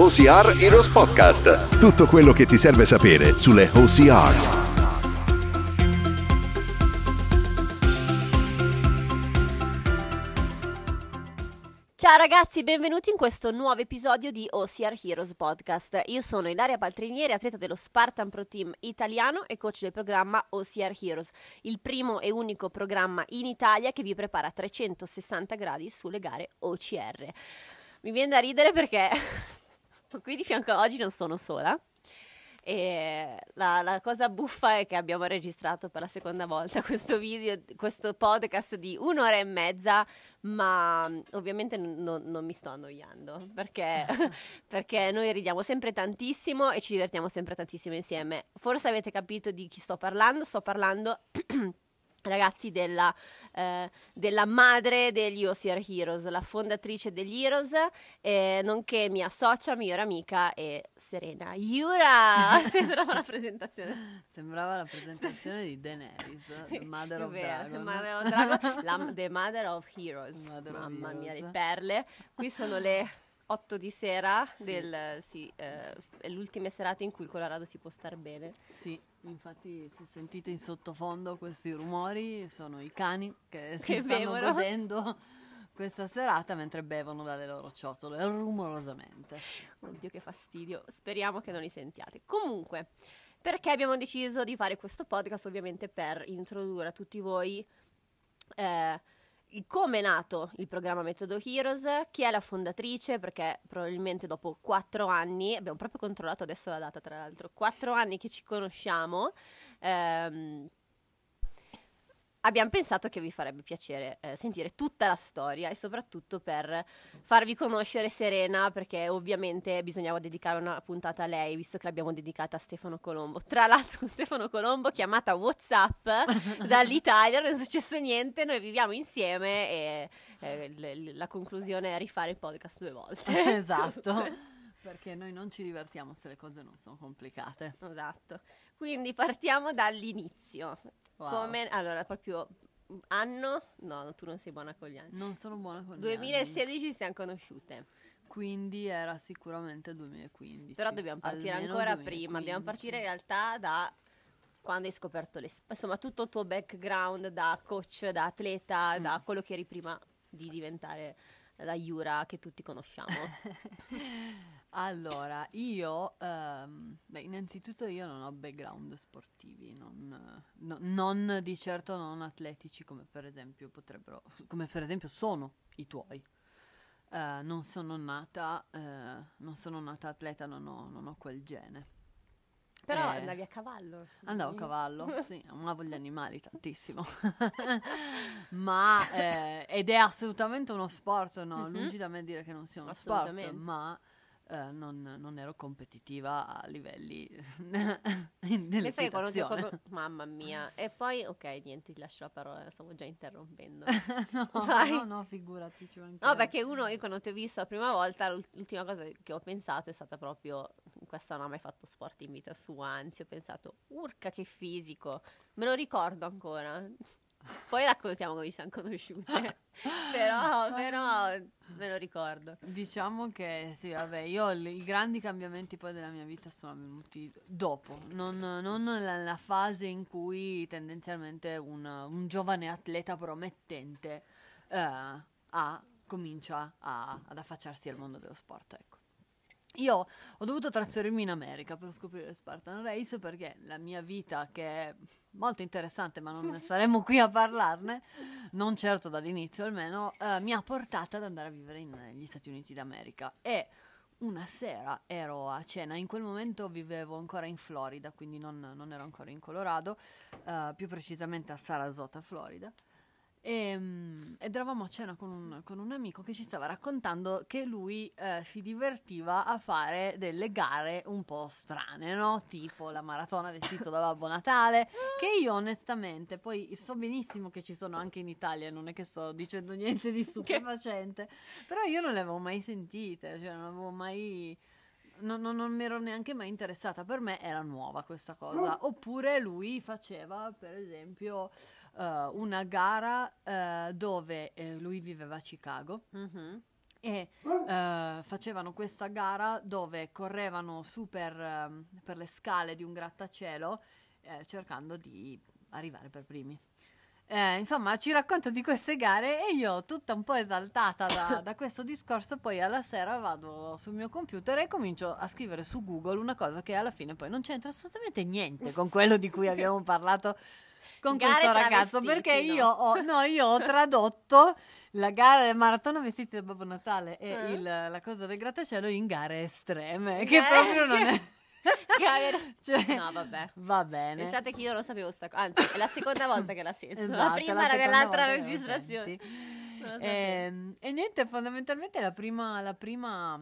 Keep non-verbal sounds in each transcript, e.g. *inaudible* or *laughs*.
OCR Heroes Podcast. Tutto quello che ti serve sapere sulle OCR. Ciao ragazzi, benvenuti in questo nuovo episodio di OCR Heroes Podcast. Io sono Ilaria Paltrinieri, atleta dello Spartan Pro Team italiano e coach del programma OCR Heroes, il primo e unico programma in Italia che vi prepara a 360 gradi sulle gare OCR. Mi viene da ridere perché *laughs* qui di fianco oggi non sono sola. E la, la, cosa buffa è che abbiamo registrato per la seconda volta questo video, questo podcast di un'ora e mezza, ma ovviamente non, non mi sto annoiando perché, *laughs* perché, noi ridiamo sempre tantissimo e ci divertiamo sempre tantissimo insieme. Forse avete capito di chi sto parlando, sto parlando *clears throat* ragazzi della, eh, della, madre degli OCR Heroes, la fondatrice degli Heroes, eh, nonché mia socia, migliore amica e Serena Iura. Sembrava *laughs* la presentazione. Sembrava la presentazione di Daenerys, sì, The Mother of vero, Dragon. Mother of Dragon la, *laughs* the Mother of Heroes. Mother Mamma of mia, Heroes. le perle. Qui sono le 8 di sera, del, sì, eh, è l'ultima serata in cui il Colorado si può star bene. Sì, infatti se sentite in sottofondo questi rumori sono i cani che *laughs* si Che stanno bevono. godendo questa serata mentre bevono dalle loro ciotole rumorosamente. Oddio che fastidio, speriamo che non li sentiate. Comunque, perché abbiamo deciso di fare questo podcast? Ovviamente per introdurre a tutti voi eh, come è nato il programma Metodo Heroes, chi è la fondatrice, perché probabilmente dopo quattro anni, abbiamo proprio controllato adesso la data tra l'altro, quattro anni che ci conosciamo, ehm, abbiamo pensato che vi farebbe piacere eh, sentire tutta la storia e soprattutto per farvi conoscere Serena perché ovviamente bisognava dedicare una puntata a lei visto che l'abbiamo dedicata a Stefano Colombo. Tra l'altro *laughs* Stefano Colombo chiamata Whatsapp *laughs* dall'Italia, non è successo niente, noi viviamo insieme e eh, l- l- la conclusione è rifare il podcast due volte. *laughs* esatto. Perché noi non ci divertiamo se le cose non sono complicate. esatto. Quindi partiamo dall'inizio. Wow. Come allora proprio anno? No, tu non sei buona con gli anni. Non sono buona con gli 2016 ci siamo conosciute. anni. Quindi era sicuramente 2015. Però dobbiamo partire Almeno ancora 2015. prima, dobbiamo partire in realtà da quando hai scoperto le sp- insomma tutto il tuo background da coach, da atleta, Mm. da quello che eri prima di diventare la Yura che tutti conosciamo. *laughs* Allora, io, ehm, beh, innanzitutto io non ho background sportivi, non, no- non di certo non atletici come per esempio potrebbero, come per esempio sono i tuoi. Eh, non sono nata, eh, non sono nata atleta, non ho, non ho quel gene. Però Eh, andavi a cavallo. Andavo a cavallo, *laughs* sì, amavo gli animali tantissimo. *laughs* ma, eh, ed è assolutamente uno sport, no? Mhm. Lungi da me dire che non sia uno sport, Assolutamente. ma eh, non, non ero competitiva a livelli. *laughs* Pensa che quando con- Mamma mia. E poi, ok, niente, ti lascio la parola, stavo già interrompendo. *laughs* no, *laughs* no, no, figurati, No, perché uno, io quando ti ho visto la prima volta, l'ult- l'ultima cosa che ho pensato è stata proprio, questa non ha mai fatto sport in vita sua, anzi ho pensato, urca che fisico, me lo ricordo ancora. Poi raccontiamo come ci siamo conosciute, *laughs* però, però me lo ricordo. Diciamo che sì, vabbè, io l- i grandi cambiamenti poi della mia vita sono avvenuti dopo, non, non nella fase in cui tendenzialmente un, un giovane atleta promettente eh, ha- comincia a- ad affacciarsi al mondo dello sport, ecco. Io ho dovuto trasferirmi in America per scoprire Spartan Race perché la mia vita, che è molto interessante, ma non *laughs* saremo qui a parlarne, non certo dall'inizio almeno, eh, mi ha portata ad andare a vivere negli Stati Uniti d'America. E una sera ero a cena, in quel momento vivevo ancora in Florida, quindi non, non ero ancora in Colorado, eh, più precisamente a Sarasota, Florida. E, mm, ed eravamo a cena con un, con un amico che ci stava raccontando che lui eh, si divertiva a fare delle gare un po' strane, no? Tipo la maratona vestito da Babbo Natale, che io onestamente, poi so benissimo che ci sono anche in Italia, non è che sto dicendo niente di *laughs* stupefacente, però io non le avevo mai sentite, cioè non avevo mai... Non, non- non mi ero neanche mai interessata, per me era nuova questa cosa. Oppure lui faceva, per esempio, eh, una gara eh, dove eh, lui viveva a Chicago Mhm. e eh, facevano questa gara dove correvano su per, ehm, per le scale di un grattacielo eh, cercando di arrivare per primi. Insomma, ci racconta di queste gare e io, tutta un po' esaltata da, *laughs* da, questo discorso, poi alla sera vado sul mio computer e comincio a scrivere su Google una cosa che alla fine poi non c'entra assolutamente niente con quello di cui *laughs* abbiamo parlato con questo ragazzo, perché no? io ho, no, io ho tradotto la gara del maratona vestiti da Babbo Natale e Eh. il- la cosa del grattacielo in gare estreme, che proprio non è... *laughs* *laughs* Cioè, No, vabbè. Va bene. Pensate che io non lo sapevo sta cosa, anzi, è la seconda volta che la sento. Esatto, la prima la era dell'altra registrazione. sapevo. Ehm, E, niente, fondamentalmente la prima, la prima,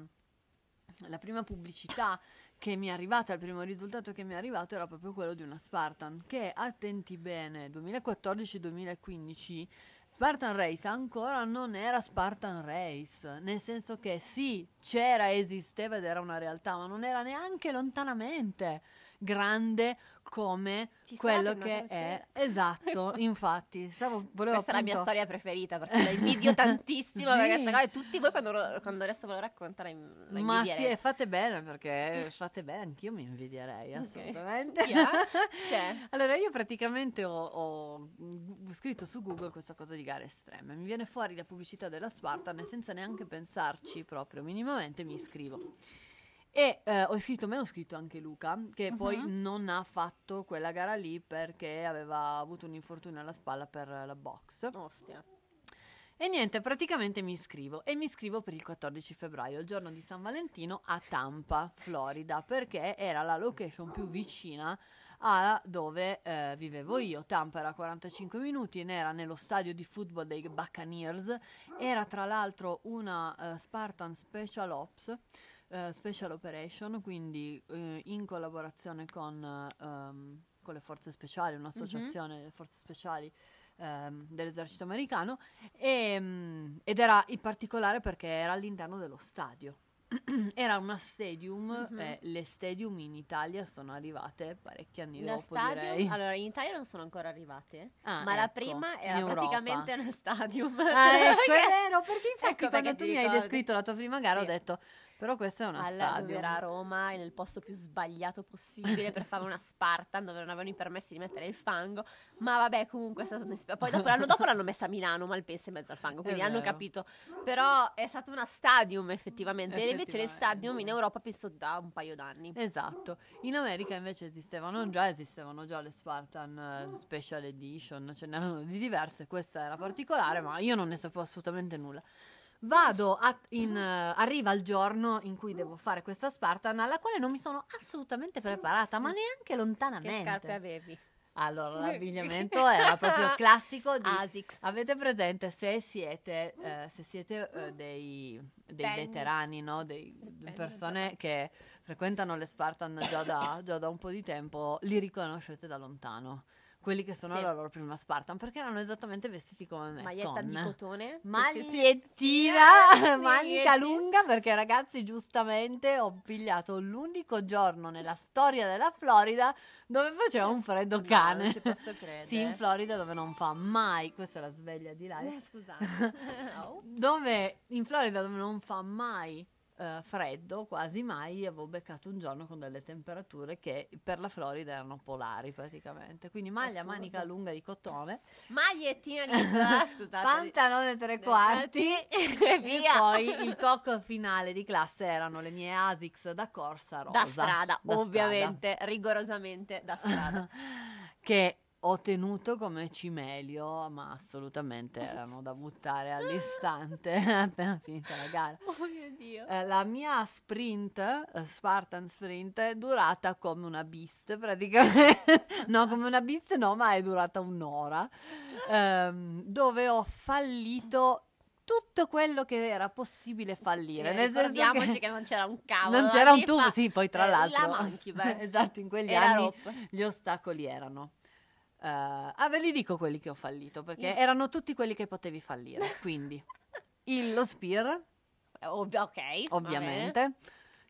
la prima pubblicità che mi è arrivata, il primo risultato che mi è arrivato era proprio quello di una Spartan che, attenti bene, 2014-2015 Spartan Race ancora non era Spartan Race, nel senso che sì, c'era, esisteva ed era una realtà, ma non era neanche lontanamente grande come quello che è. Esatto, *laughs* infatti, stavo, volevo Questa è la mia appunto- storia preferita perché la invidio *laughs* tantissimo Sì. perché questa cosa tutti voi quando, quando adesso ve lo racconta la, la Ma sì, e fate bene perché fate bene, anch'io mi invidierei assolutamente. Chi ha? *laughs* Cioè. Allora, io praticamente ho, ho scritto su Google questa cosa di gare estreme. Mi viene fuori la pubblicità della Spartan e senza neanche pensarci proprio minimamente mi iscrivo. E eh, ho scritto me, ho scritto anche Luca, che poi Mhm. non ha fatto quella gara lì perché aveva avuto un infortunio alla spalla per la box. Ostia. E niente, praticamente mi iscrivo e mi iscrivo per il 14 febbraio, il giorno di San Valentino, a Tampa, Florida, perché era la location più vicina a dove eh, vivevo io. Tampa era a 45 minuti, ne era nello stadio di football dei Buccaneers, era tra l'altro una eh, Spartan Special Ops. Eh, special Operation, quindi eh, in collaborazione con, eh, ehm, con le forze speciali, un'associazione delle forze speciali ehm, dell'esercito americano e, mm, ed era in particolare perché era all'interno dello stadio. *clears throat* era una stadium, Mhm. e le stadium in Italia sono arrivate parecchi anni La dopo, stadium, direi. allora in Italia non sono ancora arrivate, Ah, ma la ecco, prima in era praticamente uno stadium. Ah, ecco, è *laughs* vero, perché infatti Ecco quando perché tu mi hai descritto la tua prima gara Sì. ho detto, però questa è una dove era a Roma e nel posto più sbagliato possibile per fare una Spartan dove non avevano i permessi di mettere il fango. Ma vabbè comunque è stato un'esperienza poi dopo l'anno dopo l'hanno messa a Milano Malpensa in mezzo al fango quindi È hanno vero. capito. Però è stata una stadium effettivamente. E invece le stadium in Europa penso da un paio d'anni. Esatto, in America invece esistevano già, esistevano già le Spartan eh, Special Edition, ce n'erano di diverse, questa era particolare, ma io non ne sapevo assolutamente nulla. Vado a- in, eh, arriva il giorno in cui devo fare questa Spartan alla quale non mi sono assolutamente preparata, ma neanche che lontanamente. scarpe avevi? Allora, *laughs* l'abbigliamento era proprio classico di Asics Avete presente se siete, eh, se siete eh, dei, dei Bang. veterani, no? Dei, persone che frequentano le Spartan già da, già da un po' di tempo, li riconoscete da lontano. Quelli che sono Sì. la loro prima Spartan, perché erano esattamente vestiti come me. maglietta con di cotone Magliettina, *laughs* manica lunga, perché ragazzi, giustamente ho pigliato l'unico giorno nella storia della Florida dove faceva un freddo No, cane. non ci posso credere Sì, in Florida dove non fa mai, questa è la sveglia di là, Eh, scusate *laughs* dove in Florida dove non fa mai eh, freddo, quasi mai, avevo beccato un giorno con delle temperature che per la Florida erano polari praticamente. Quindi maglia Assurdo. manica lunga di cotone, magliettina *laughs* libera scusate pantalone tre quarti *laughs* e e via poi il tocco finale di classe erano le mie Asics da corsa rosa. da strada, Da ovviamente, rigorosamente da strada. *laughs* che ho tenuto come cimelio, ma assolutamente *laughs* erano da buttare all'istante *laughs* *laughs* appena finita la gara. oh mio Dio. Eh, la mia sprint, eh, Spartan Sprint, è durata come una beast praticamente. no, come una beast no, ma è durata un'ora. ehm, dove ho fallito tutto quello che era possibile fallire. Eh, nel ricordiamoci che che non c'era un cavolo. non c'era un tubo, sì, poi tra eh, l'altro. La manchi, beh. esatto, in quegli Era anni roba. gli ostacoli erano. Eh, ah, ve li dico quelli che ho fallito, perché Mm. erano tutti quelli che potevi fallire. *laughs* Quindi il, lo spear, Ovvio, ok. va bene. ovviamente,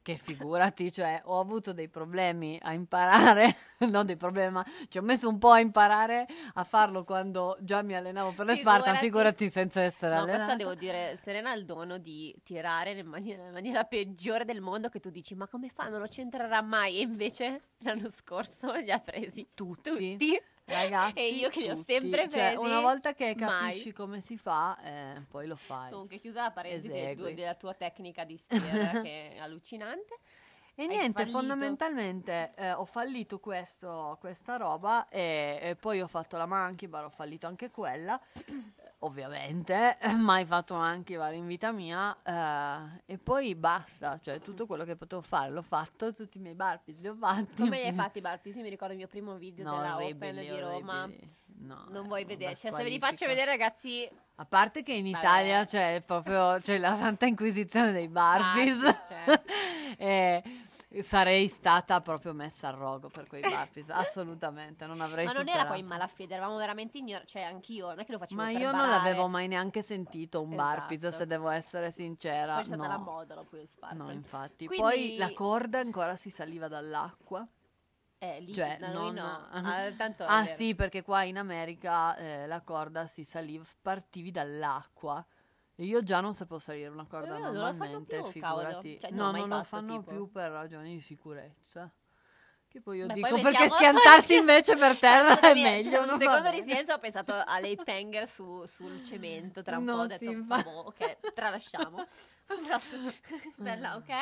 che figurati, cioè ho avuto dei problemi a imparare, *laughs* non dei problemi, ma ci ho messo un po' a imparare a farlo quando già mi allenavo per le Spartan, Figurati. figurati senza essere No, allenata. questa devo dire, Serena ha il dono di tirare nella maniera, nella maniera peggiore del mondo che tu dici, ma come fa? Non lo centrerà mai. E invece l'anno scorso *laughs* li ha presi Tutti. tutti. Ragazzi, *laughs* E io che li ho tutti. sempre Cioè, presi, una volta che mai. capisci come si fa, eh, poi lo fai. Comunque, chiusa la parentesi Esegui. della tua tecnica di spear, *laughs* che è allucinante. E Hai niente, fallito. fondamentalmente eh, ho fallito questo, questa roba e, e poi ho fatto la monkey bar, ho fallito anche quella, ovviamente, *laughs* mai fatto monkey bar in vita mia eh, e poi basta, cioè tutto quello che potevo fare l'ho fatto, tutti i miei burpees li ho fatti. Come li hai *laughs* fatti i burpees? Io mi ricordo il mio primo video No, della orribili, Open di Roma. orribili. No, Non vuoi vedere, cioè se ve li faccio vedere ragazzi, A parte che in. Italia c'è proprio c'è la santa inquisizione dei burpees. Burpees, certo. *laughs* e sarei stata proprio messa al rogo per quei burpees, assolutamente, non avrei ma non era superato. poi in malafede, eravamo veramente ignoranti, cioè anch'io, non è che lo facevo Ma io non barare. l'avevo mai neanche sentito un Esatto. se devo essere sincera. Poi c'è stata no. la moda dopo il Spartan. No, infatti. Quindi- Poi la corda ancora si saliva dall'acqua. Eh, lì, Cioè, da noi non- no. Ah, Ah sì, perché qua in America eh, la corda si saliva, partivi dall'acqua. Io già non sapevo salire una corda Eh, non normalmente, più, figurati. Cioè, non no, non lo fanno tipo. più per ragioni di sicurezza. Che poi io Beh, dico poi perché schiantarsi poi- *laughs* invece per terra è Ascoltami, meglio. Non un secondo di silenzio, ho pensato a lei Panger su, sul cemento, tra un No, po' ho detto, "Boh, ok, tralasciamo. *laughs* Bella, ok?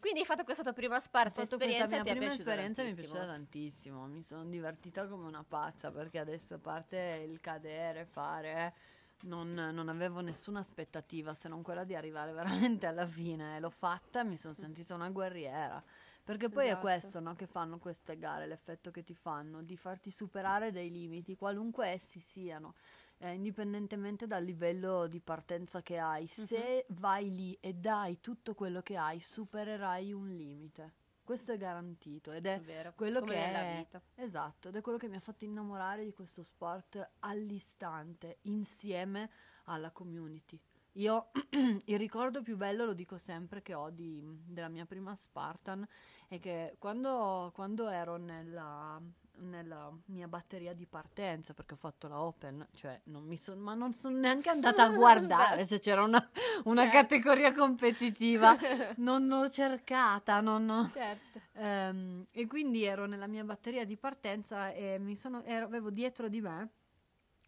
Quindi hai fatto questa tua prima Sparta fatto questa esperienza mia ti prima esperienza mi è piaciuta tantissimo. Mi sono divertita come una pazza perché adesso a parte il cadere, fare, non, non avevo nessuna aspettativa se non quella di arrivare veramente alla fine. E l'ho fatta e mi sono sentita una guerriera. Perché poi Esatto. è questo no, che fanno queste gare, l'effetto che ti fanno, di farti superare dei limiti, qualunque essi siano. eh, indipendentemente dal livello di partenza che hai, se vai lì e dai tutto quello che hai, supererai un limite. Questo è garantito ed è vero, quello che è vita. esatto, ed è quello che mi ha fatto innamorare di questo sport all'istante, insieme alla community. Io *clears throat* il ricordo più bello, lo dico sempre, che ho di- della mia prima Spartan è che quando, quando ero nella, nella mia batteria di partenza, perché ho fatto la Open, cioè non mi son, ma non sono neanche andata a *laughs* guardare se c'era una, una Certo. categoria competitiva, *laughs* non l'ho cercata, non ho... Certo. Ehm, e quindi ero nella mia batteria di partenza e mi sono, ero- avevo dietro di me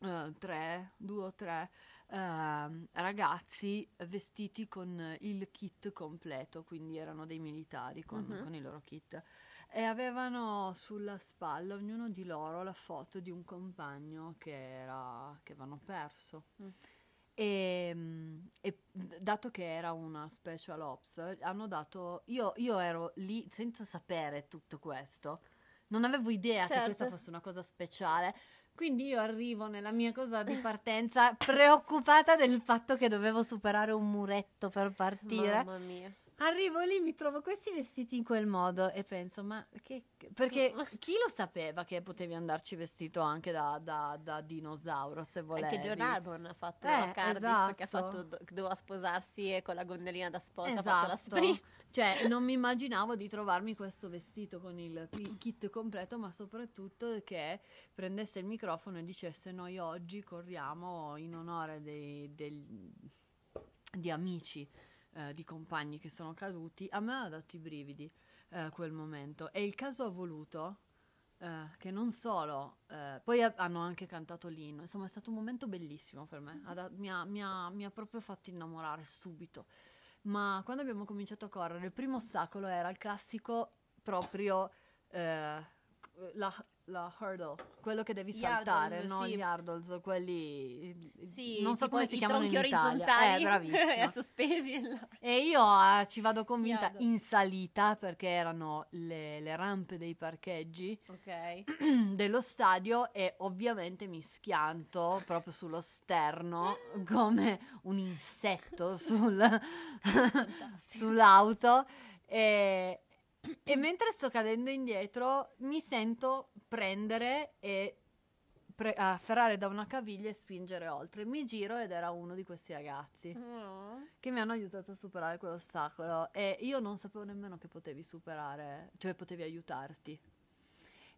eh, tre, due o tre ehm, ragazzi vestiti con il kit completo, quindi erano dei militari con, Mhm. con i loro kit. E avevano sulla spalla ognuno di loro la foto di un compagno che, era, che avevano perso. Mm. E, e dato che era una special ops, hanno dato. Io, io ero lì senza sapere tutto questo, non avevo idea che Certo. questa fosse una cosa speciale. Quindi io arrivo nella mia cosa di partenza preoccupata del fatto che dovevo superare un muretto per partire. Mamma mia. Arrivo lì, mi trovo questi vestiti in quel modo e penso, ma che... Perché *laughs* chi lo sapeva che potevi andarci vestito anche da, da- da dinosauro, se volevi? Anche John Arbon ha fatto Eh, la Cardiff che ha esatto. fatto, doveva sposarsi e con la gondolina da sposa ha fatto la Esatto. sprint. Cioè, *laughs* non mi immaginavo di trovarmi questo vestito con il ki- kit completo, ma soprattutto che prendesse il microfono e dicesse noi oggi corriamo in onore dei, del- di amici, eh, di compagni che sono caduti. A me ha dato i brividi eh, quel momento. E il caso ha voluto eh, che non solo, eh, poi ha- hanno anche cantato l'inno, insomma è stato un momento bellissimo per me, Ha da- mi, ha, mi ha- mi ha proprio fatto innamorare subito. Ma quando abbiamo cominciato a correre, il primo ostacolo era il classico proprio eh, la, la hurdle, quello che devi Gli saltare, hurdles, no? sì. Gli hurdles, quelli... Sì, non so come si chiamano in Italia. orizzontali Eh, bravissima. *laughs* sospesi. là. E io eh, ci vado convinta in salita perché erano le, le rampe dei parcheggi Ok. *clears throat* dello stadio e ovviamente mi schianto proprio sullo sterno *laughs* come un insetto sul- *laughs* sull'auto e, e mentre sto cadendo indietro mi sento prendere e pre- afferrare da una caviglia e spingere oltre. Mi giro ed era uno di questi ragazzi No. che mi hanno aiutato a superare quell'ostacolo e io non sapevo nemmeno che potevi superare, cioè potevi aiutarti.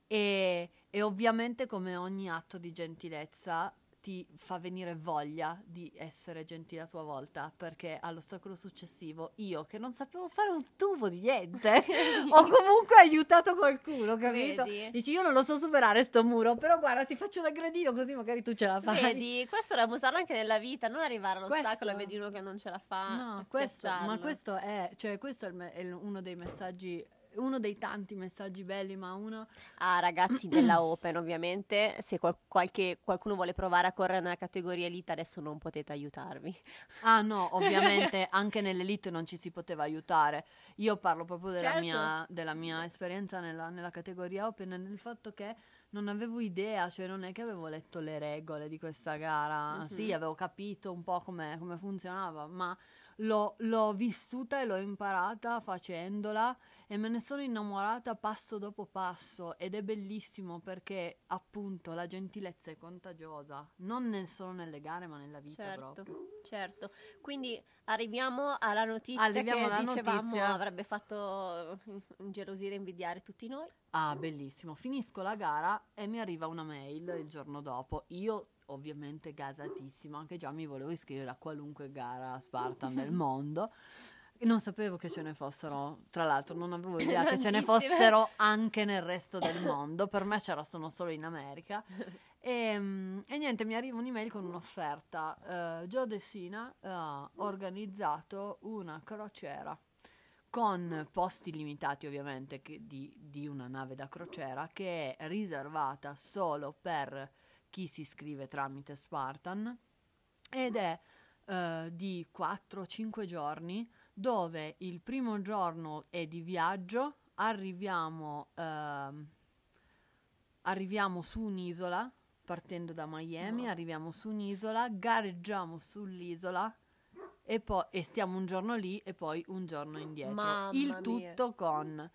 E, e ovviamente come ogni atto di gentilezza ti fa venire voglia di essere gentile a tua volta, perché all'ostacolo successivo io che non sapevo fare un tubo di niente, *laughs* ho comunque aiutato qualcuno, capito? Vedi? Dici io non lo so superare sto muro, però guarda ti faccio da gradino così magari tu ce la fai. Vedi, questo dobbiamo usarlo anche nella vita, non arrivare all'ostacolo Questo- e vedi uno che non ce la fa. No, questo, ma questo è, cioè, questo è, il è uno dei messaggi, uno dei tanti messaggi belli, ma uno... Ah, ragazzi della Open, ovviamente, se qual- qualche- qualcuno vuole provare a correre nella categoria Elite, adesso non potete aiutarvi. Ah no, *laughs* ovviamente anche nell'elite non ci si poteva aiutare. Io parlo proprio della, Certo. mia, della mia esperienza nella, nella categoria Open e nel fatto che non avevo idea, cioè non è che avevo letto le regole di questa gara, Mhm. sì, avevo capito un po' come funzionava, ma l'ho, l'ho vissuta e l'ho imparata facendola e me ne sono innamorata passo dopo passo ed è bellissimo perché appunto la gentilezza è contagiosa, non nel- solo nelle gare ma nella vita Certo, proprio. certo. Quindi arriviamo alla notizia Arriviamo che alla dicevamo notizia. avrebbe fatto eh, ingelosire e invidiare tutti noi. Ah, bellissimo. Finisco la gara e mi arriva una mail il giorno dopo. Io ovviamente gasatissimo, anche già mi volevo iscrivere a qualunque gara Spartan del *laughs* mondo. Non sapevo che ce ne fossero, tra l'altro non avevo idea che ce ne fossero anche nel resto del mondo, per me c'era sono solo in America. E, mm, e niente, mi arriva un'email con un'offerta. Eh, Joe Dessina ha organizzato una crociera con posti limitati ovviamente di, di una nave da crociera che è riservata solo per chi si iscrive tramite Spartan ed è eh, di 4-5 giorni dove il primo giorno è di viaggio, arriviamo, ehm, arriviamo su un'isola, partendo da Miami, No. arriviamo su un'isola, gareggiamo sull'isola e poi e stiamo un giorno lì e poi un giorno indietro. Mamma il mia. tutto con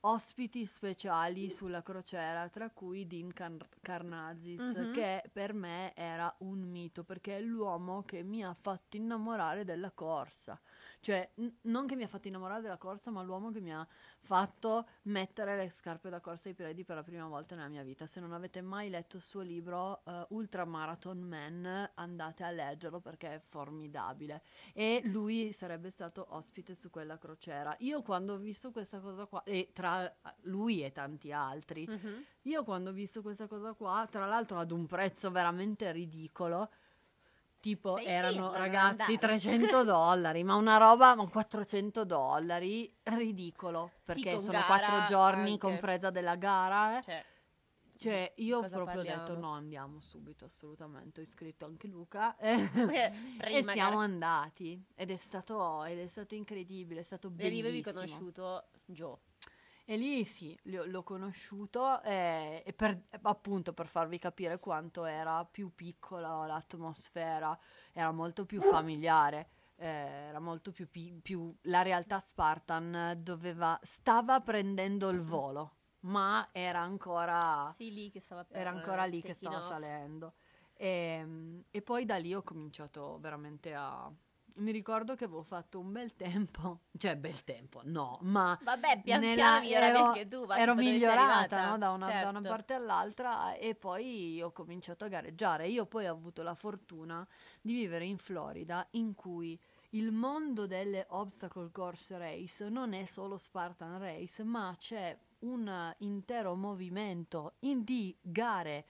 ospiti speciali sulla crociera, tra cui Dean Car- Carnazis, Mhm. che per me era un mito, perché è l'uomo che mi ha fatto innamorare della corsa. Cioè, n- non che mi ha fatto innamorare della corsa, ma l'uomo che mi ha fatto mettere le scarpe da corsa ai piedi per la prima volta nella mia vita. Se non avete mai letto il suo libro eh, Ultramarathon Man, andate a leggerlo perché è formidabile. E lui sarebbe stato ospite su quella crociera. Io quando ho visto questa cosa qua, e tra lui e tanti altri, Mhm. io quando ho visto questa cosa qua, tra l'altro ad un prezzo veramente ridicolo, tipo Sei erano ragazzi andare. 300 *laughs* dollari, ma una roba, ma 400 dollari, ridicolo, perché con sono quattro giorni anche. compresa della gara. eh. Cioè, Cioè, io proprio parliamo? detto no, andiamo subito, assolutamente. Ho iscritto anche Luca *laughs* eh, e siamo andati. Ed è stato, ed è stato incredibile, è stato e bellissimo. avevi conosciuto Joe. E lì sì, ho- l'ho conosciuto eh, e per, appunto per farvi capire quanto era più piccola l'atmosfera, era molto più familiare, eh, era molto più, pi- più- la realtà Spartan doveva, stava prendendo il volo, ma era ancora, Sì, lì che stava per era ancora lì che stava off. salendo. E, e poi da lì ho cominciato veramente a... Mi ricordo che avevo fatto un bel tempo, cioè bel tempo, no, ma Vabbè, pian nella- piano miglioravi ero- anche tu. ero migliorata no? da, una, da una Certo. parte all'altra e poi ho cominciato a gareggiare. Io poi ho avuto la fortuna di vivere in Florida in cui il mondo delle obstacle course race non è solo Spartan Race, ma c'è un intero movimento in- di gare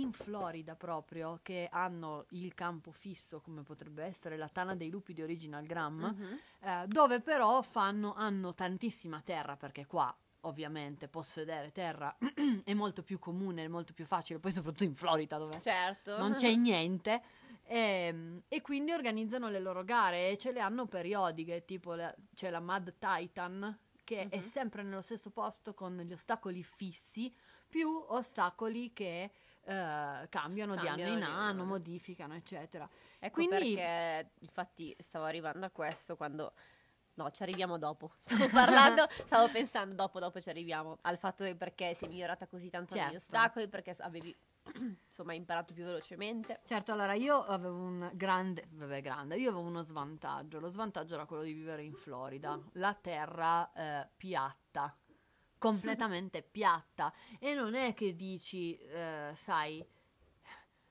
in Florida proprio che hanno il campo fisso come potrebbe essere la Tana dei Lupi di Original Gram Mhm. eh, dove però fanno, hanno tantissima terra perché qua ovviamente possedere terra *clears throat* è molto più comune, è molto più facile, poi soprattutto in Florida dove Certo. non c'è niente. ehm, E, quindi organizzano le loro gare e ce le hanno periodiche, tipo la- c'è la Mad Titan che è Mhm. sempre nello stesso posto con gli ostacoli fissi più ostacoli che eh, cambiano, di anno Cambiano in anno, modificano, eccetera. Ecco Quindi- perché infatti stavo arrivando a questo quando No, ci arriviamo dopo. *laughs* Stavo parlando, stavo pensando dopo, dopo ci arriviamo al fatto che perché sei migliorata così tanto negli Certo. ostacoli, perché avevi *clears throat* insomma imparato più velocemente. Certo, allora io avevo un grande, vabbè grande, io avevo uno svantaggio, lo svantaggio era quello di vivere in Florida, la terra eh, piatta, completamente piatta. E non è che dici, eh, sai,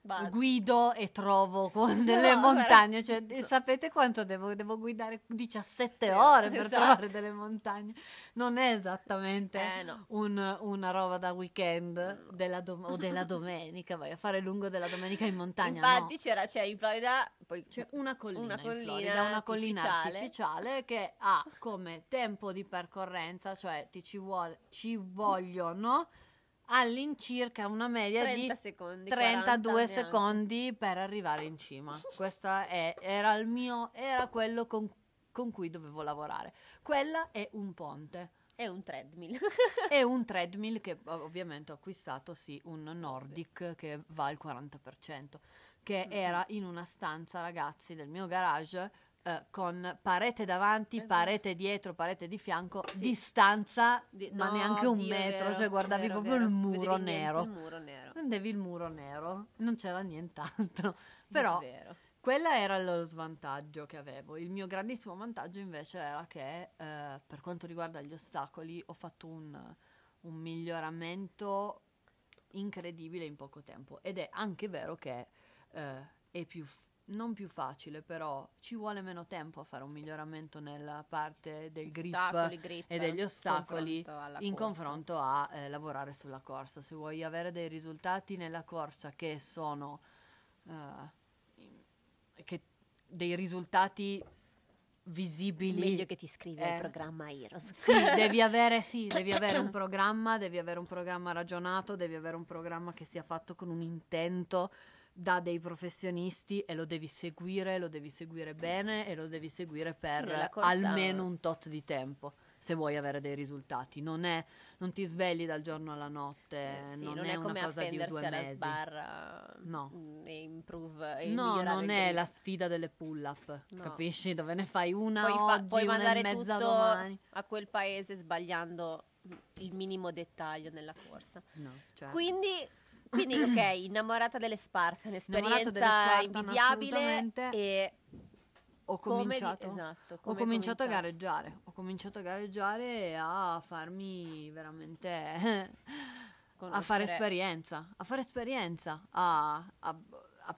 Vado. guido e trovo *laughs* delle No, montagne, cioè, sapete quanto devo, devo guidare 17 Sì, ore per esatto. trovare delle montagne? Non è esattamente Eh no. un- una roba da weekend della dom- o della *laughs* domenica, vai a fare lungo della domenica in montagna. Infatti c'era, c'è in Florida, poi C'è una collina, una in collina Florida, una collina artificiale. artificiale. che ha come tempo di percorrenza, cioè ti ci, vuole, ci vogliono all'incirca una media 30 di secondi, 32 40 neanche. secondi per arrivare in cima. Questo è- era il mio, era quello con, con cui dovevo lavorare. Quella è un ponte. È un treadmill. *laughs* e un treadmill che ov- ovviamente ho acquistato, sì, un Nordic che va al 40%, che Mhm. era in una stanza, ragazzi, del mio garage. Eh, con parete davanti, Esatto. parete dietro, parete di fianco, Sì. distanza, Di- ma no, neanche un Dio, metro, vero, cioè guardavi vero, proprio vero. il muro Vedevi nero. Il muro nero. Vedevi il muro nero, non c'era nient'altro. Però quello era lo svantaggio che avevo. Il mio grandissimo vantaggio invece era che eh, per quanto riguarda gli ostacoli ho fatto un, un miglioramento incredibile in poco tempo. Ed è anche vero che eh, è più, f- non più facile, però ci vuole meno tempo a fare un miglioramento nella parte del grip Ostacoli, grip, e degli ostacoli confronto in corsa. confronto a eh, lavorare sulla corsa. Se vuoi avere dei risultati nella corsa che sono in- che dei risultati visibili. Meglio che ti iscrivi Eh. al programma Heroes. Sì, devi avere, sì, *laughs* devi avere un programma, devi avere un programma ragionato, devi avere un programma che sia fatto con un intento da dei professionisti e lo devi seguire, lo devi seguire bene e lo devi seguire per corsa- almeno un tot di tempo se vuoi avere dei risultati. Non, è, non ti svegli dal giorno alla notte, Eh, sì, non, non è, è una cosa di due mesi. sbarra No. mm, e improve e No, non è la sfida delle pull-up, No. capisci? Dove ne fai una puoi, fa- oggi, puoi una mandare e tutto domani. a quel paese sbagliando il minimo dettaglio nella corsa. No, cioè. Quindi, quindi *clears throat* ok, innamorata delle Spartan, Innamorata delle esperienza Spartan, invidiabile e ho come cominciato, esatto, ho come hai cominciato a gareggiare. Ho cominciato a gareggiare e a farmi veramente *laughs* a fare esperienza, a fare esperienza, a, a- a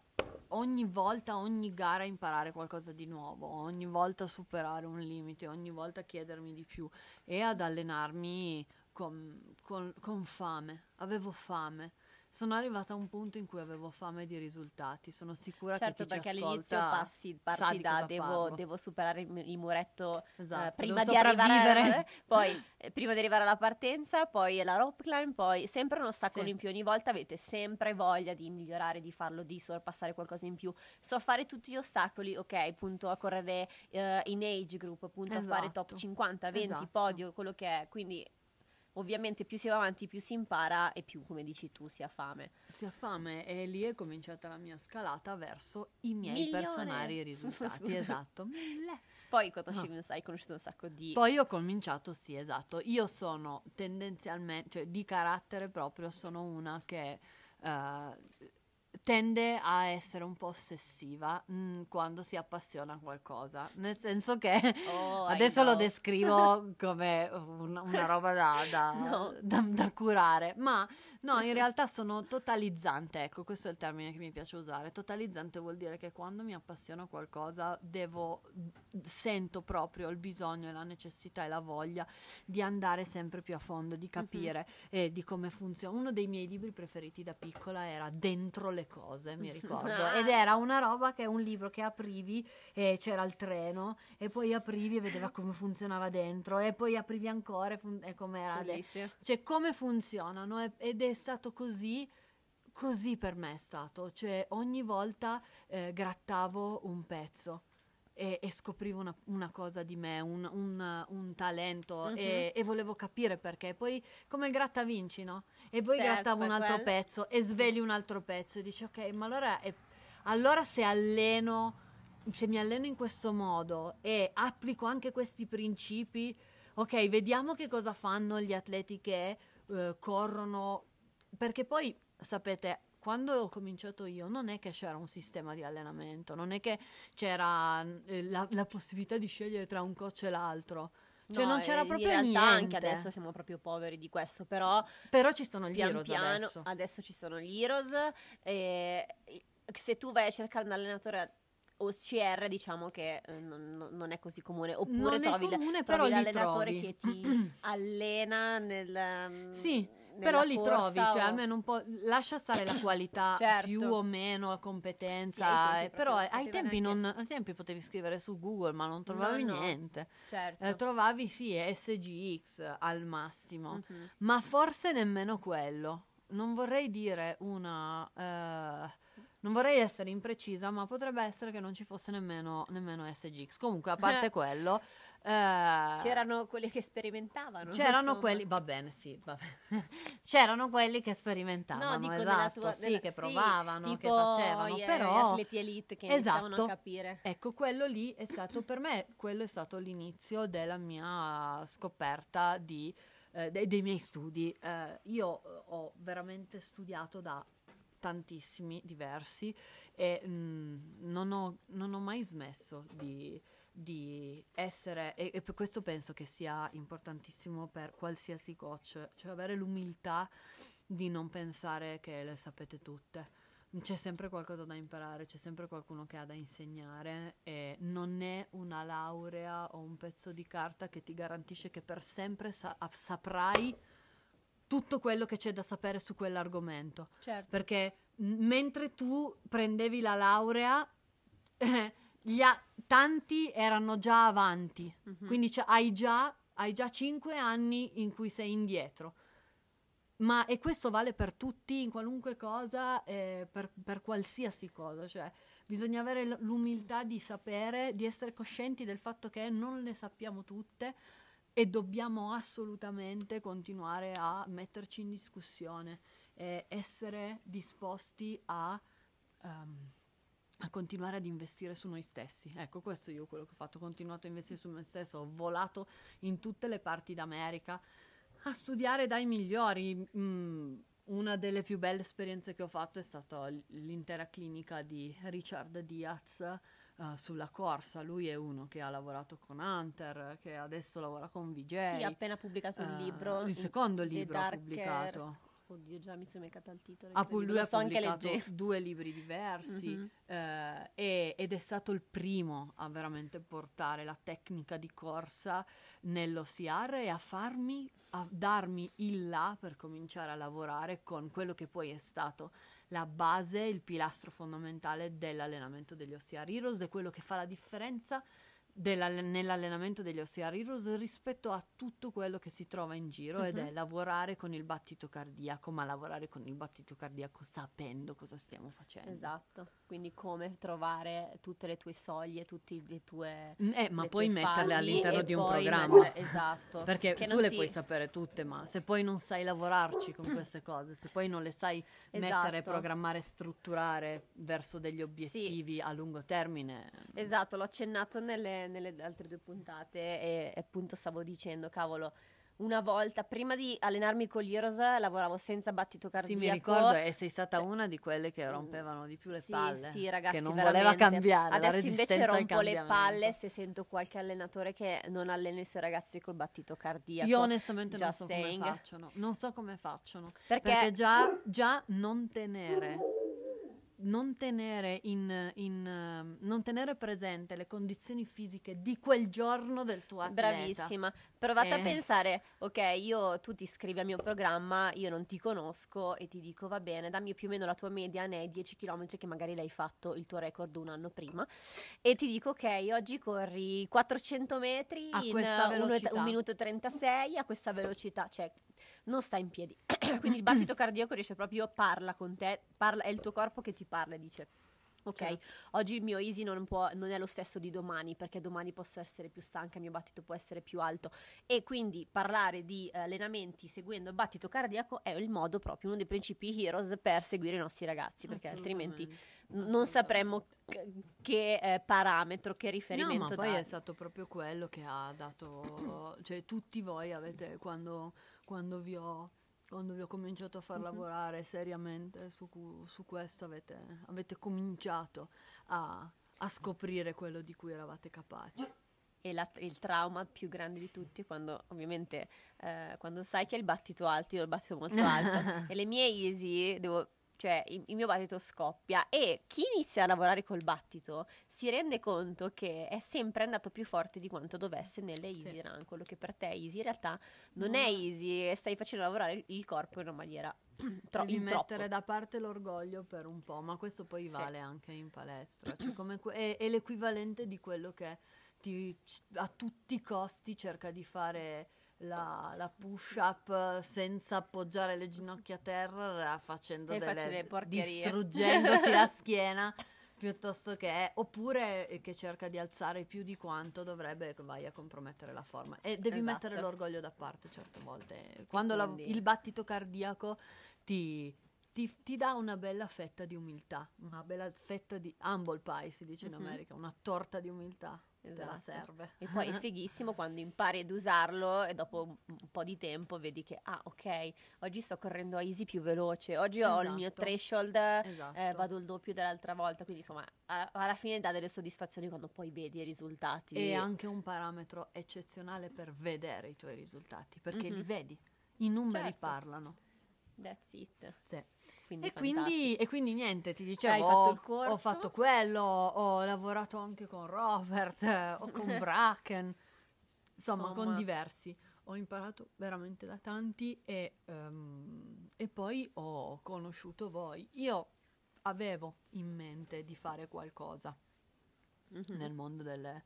ogni volta, ogni gara imparare qualcosa di nuovo, ogni volta superare un limite, ogni volta chiedermi di più e ad allenarmi con, con- con fame. Avevo fame. Sono arrivata a un punto in cui avevo fame di risultati. Sono sicura Certo, che chi perché all'inizio passi, parti da devo, devo superare il, muretto eh, Esatto, prima devo di arrivare sopravvivere. *laughs* poi *laughs* eh, prima di arrivare alla partenza, poi la rope climb, poi sempre un ostacolo Sì. in più. Ogni volta avete sempre voglia di migliorare, di farlo, di sorpassare qualcosa in più. So fare tutti gli ostacoli, ok, punto a correre eh, in age group, punto a fare top Esatto. 50, 20, Esatto. podio, quello che è. Quindi ovviamente più si va avanti, più si impara e più, come dici tu, si ha fame. Si ha fame e lì è cominciata la mia scalata verso i miei Milione. personali *laughs* risultati. Scusa. esatto, mille. Poi conosci, No. hai conosciuto un sacco di... Poi ho cominciato, sì, esatto. Io sono tendenzialmente, cioè di carattere proprio, sono una che eh, tende a essere un po' ossessiva mm, quando si appassiona a qualcosa. Nel senso che *laughs* Oh, *laughs* adesso lo descrivo come un- una roba da, da- *laughs* No. da- da curare, ma no, in realtà sono totalizzante, ecco, questo è il termine che mi piace usare. Totalizzante vuol dire che quando mi appassiono a qualcosa devo, sento proprio il bisogno e la necessità e la voglia di andare sempre più a fondo, di capire eh, di come funziona. Uno dei miei libri preferiti da piccola era Dentro le cose, mi *laughs* ricordo, ed era una roba che è un libro che aprivi e c'era il treno e poi aprivi e vedeva come funzionava dentro e poi aprivi ancora e, fun- e com'era. Bellissimo. Cioè, come funzionano? Ed è stato così. Così per me è stato, cioè ogni volta eh, grattavo un pezzo e, e scoprivo una, una cosa di me, un, un- un talento Mhm. e, e volevo capire perché. Poi come il grattavinci, no? E poi Certo, grattavo un altro quello. pezzo e svegli un altro pezzo e dici ok, ma allora, è- allora se alleno, se mi alleno in questo modo e applico anche questi principi, ok, vediamo che cosa fanno gli atleti che eh, corrono, perché poi sapete, quando ho cominciato io non è che c'era un sistema di allenamento, non è che c'era eh, la, la possibilità di scegliere tra un coach e l'altro. Cioè No, non c'era eh, proprio in realtà niente. anche adesso siamo proprio poveri di questo, però Però ci sono gli pian Heroes piano adesso. ci sono gli Heroes e se tu vai a cercare un allenatore OCR diciamo che eh, non, non- è così comune oppure Non trovi, comune, trovi l'allenatore che ti *clears throat* allena nel mm, Sì, Però li trovi, cioè o- almeno un po', lascia stare la qualità *coughs* Certo. più o meno, la competenza, Sì, eh, però ai tempi, non, ai tempi potevi scrivere su Google ma non trovavi no. niente. certo Eh, trovavi sì SGX al massimo, Mhm. ma forse nemmeno quello. Non vorrei dire una... eh, non vorrei essere imprecisa, ma potrebbe essere che non ci fosse nemmeno, nemmeno SGX. Comunque, a parte *laughs* quello... eh, c'erano quelli che sperimentavano C'erano insomma. quelli, va bene, sì, va bene. *laughs* C'erano quelli che sperimentavano, No, dico esatto, tua, sì, nella- che sì, provavano, che tipo facevano, gli però atleti elite che iniziavano Esatto. a capire. ecco, quello lì è stato per me, quello è stato l'inizio della mia scoperta di, eh, dei, dei miei studi. Eh, io eh, ho veramente studiato da tantissimi diversi e mm, non, ho, non ho mai smesso di, di essere e, e per questo penso che sia importantissimo per qualsiasi coach, cioè avere l'umiltà di non pensare che le sapete tutte. C'è sempre qualcosa da imparare, c'è sempre qualcuno che ha da insegnare e non è una laurea o un pezzo di carta che ti garantisce che per sempre sa- saprai tutto quello che c'è da sapere su quell'argomento Certo. perché mentre tu prendevi la laurea, eh, gli a- tanti erano già avanti, Mhm. quindi c'è- hai già, hai già cinque anni in cui sei indietro. Ma e questo vale per tutti, in qualunque cosa, eh, per, per qualsiasi cosa, cioè bisogna avere l- l'umiltà di sapere, di essere coscienti del fatto che non le sappiamo tutte e dobbiamo assolutamente continuare a metterci in discussione e essere disposti a, ehm, a continuare ad investire su noi stessi. Ecco, questo io quello che ho fatto, ho continuato a investire su me stesso, ho volato in tutte le parti d'America a studiare dai migliori. Mm, una delle più belle esperienze che ho fatto è stata l'intera clinica di Richard Diaz eh, sulla corsa. Lui è uno che ha lavorato con Hunter, che adesso lavora con VJ. Sì, ha appena pubblicato un Eh, libro. il secondo The libro Darker- pubblicato. Oddio, già mi sono beccata il titolo. Incredibile, lui ha pubblicato due libri diversi Mhm. eh, e- ed è stato il primo a veramente portare la tecnica di corsa nell'OCR e a farmi, a darmi il là per cominciare a lavorare con quello che poi è stato la base, il pilastro fondamentale dell'allenamento degli OCR Heroes e quello che fa la differenza nell'allenamento degli OCR Heroes rispetto a tutto quello che si trova in giro ed Mhm. è lavorare con il battito cardiaco, ma lavorare con il battito cardiaco sapendo cosa stiamo facendo. Esatto, quindi come trovare tutte le tue soglie, tutte le tue... Mm, Eh, ma le tue metterle all'interno di un poi programma. mettere- esatto. *laughs* Perché che tu le ti- puoi sapere tutte, ma se poi non sai lavorarci con *coughs* queste cose, se poi non le sai mettere, Esatto. programmare, strutturare verso degli obiettivi a lungo termine. Esatto, l'ho accennato nelle, nelle altre due puntate e, e appunto stavo dicendo, cavolo, una volta, prima di allenarmi con gli Heroes, lavoravo senza battito Sì, cardiaco. mi ricordo e sei stata una di quelle che rompevano di più le Sì, palle. sì, ragazzi, che non veramente. voleva cambiare. Adesso invece rompo le palle se sento qualche allenatore che non allena i suoi ragazzi col battito cardiaco. Io onestamente non so saying. come facciano. Non so come facciano. Perché, Perché già, già non tenere non tenere, in, in, ehm, non tenere presente le condizioni fisiche di quel giorno del tuo atleta. Bravissima. Provate a Eh. pensare, ok, io tu ti iscrivi al mio programma, io non ti conosco e ti dico va bene, dammi più o meno la tua media nei 10 km che magari l'hai fatto il tuo record un anno prima e ti dico ok, oggi corri 400 metri A in questa un, velocità. un minuto e 36 a questa velocità, cioè non sta in piedi. *clears throat* Quindi il battito cardiaco riesce proprio parla con te, parla, è il tuo corpo che ti parla e dice Ok, Certo. oggi il mio easy non, può- non è lo stesso di domani perché domani posso essere più stanca, il mio battito può essere più alto e quindi parlare di eh, allenamenti seguendo il battito cardiaco è il modo proprio, uno dei principi heroes per seguire i nostri ragazzi perché altrimenti non sapremmo che eh, parametro, che riferimento No, ma poi dare. è stato proprio quello che ha dato, cioè tutti voi avete, quando, quando vi ho quando vi ho cominciato a far Mhm. lavorare seriamente su, su questo, avete, avete cominciato a, a scoprire quello di cui eravate capaci. E la- il trauma più grande di tutti è quando, ovviamente, eh, quando sai che hai il battito alto, io ho il battito molto alto, *laughs* e le mie easy, devo, cioè il, il mio battito scoppia, e chi inizia a lavorare col battito si rende conto che è sempre andato più forte di quanto dovesse nelle easy Sì. run. Quello che per te è easy in realtà non No, è easy e stai facendo lavorare il corpo in una maniera *clears throat* tro- Devi mettere da parte l'orgoglio per un po', ma questo poi Sì. vale anche in palestra. Cioè que- è, è l'equivalente di quello che ti- a tutti i costi cerca di fare la, la push-up senza appoggiare le ginocchia a terra, facendo E delle, porcherie. distruggendosi la *laughs* schiena. Piuttosto che, oppure eh, che cerca di alzare più di quanto dovrebbe, vai a compromettere la forma. E devi Esatto. mettere l'orgoglio da parte certe volte. Quando la- il battito cardiaco ti, ti- ti dà una bella fetta di umiltà, una bella fetta di humble pie, si dice in Mhm. America, una torta di umiltà. Esatto. serve. E poi è *laughs* fighissimo quando impari ad usarlo e dopo un po' di tempo vedi che, ah ok, oggi sto correndo a easy più veloce, oggi ho il mio Esatto. threshold, Esatto. eh, vado il doppio dell'altra volta, quindi insomma a- alla fine dà delle soddisfazioni quando poi vedi i risultati. È anche un parametro eccezionale per vedere i tuoi risultati, perché li Mhm. vedi, i numeri Certo. parlano. That's it. Sì. Quindi E quindi, e quindi niente, ti dicevo, Hai fatto ho, ho fatto quello, ho lavorato anche con Robert, eh, o con *laughs* Bracken, insomma, con Insomma. diversi. Ho imparato veramente da tanti e, ehm, e poi ho conosciuto voi. Io avevo in mente di fare qualcosa Mhm. nel mondo delle,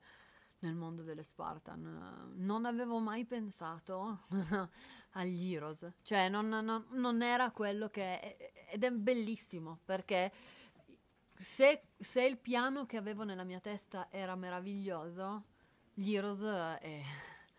nel mondo delle Spartan. Non avevo mai pensato *laughs* agli Heroes, cioè non, non- non era quello che... ed è bellissimo perché se, se il piano che avevo nella mia testa era meraviglioso, gli Heroes è...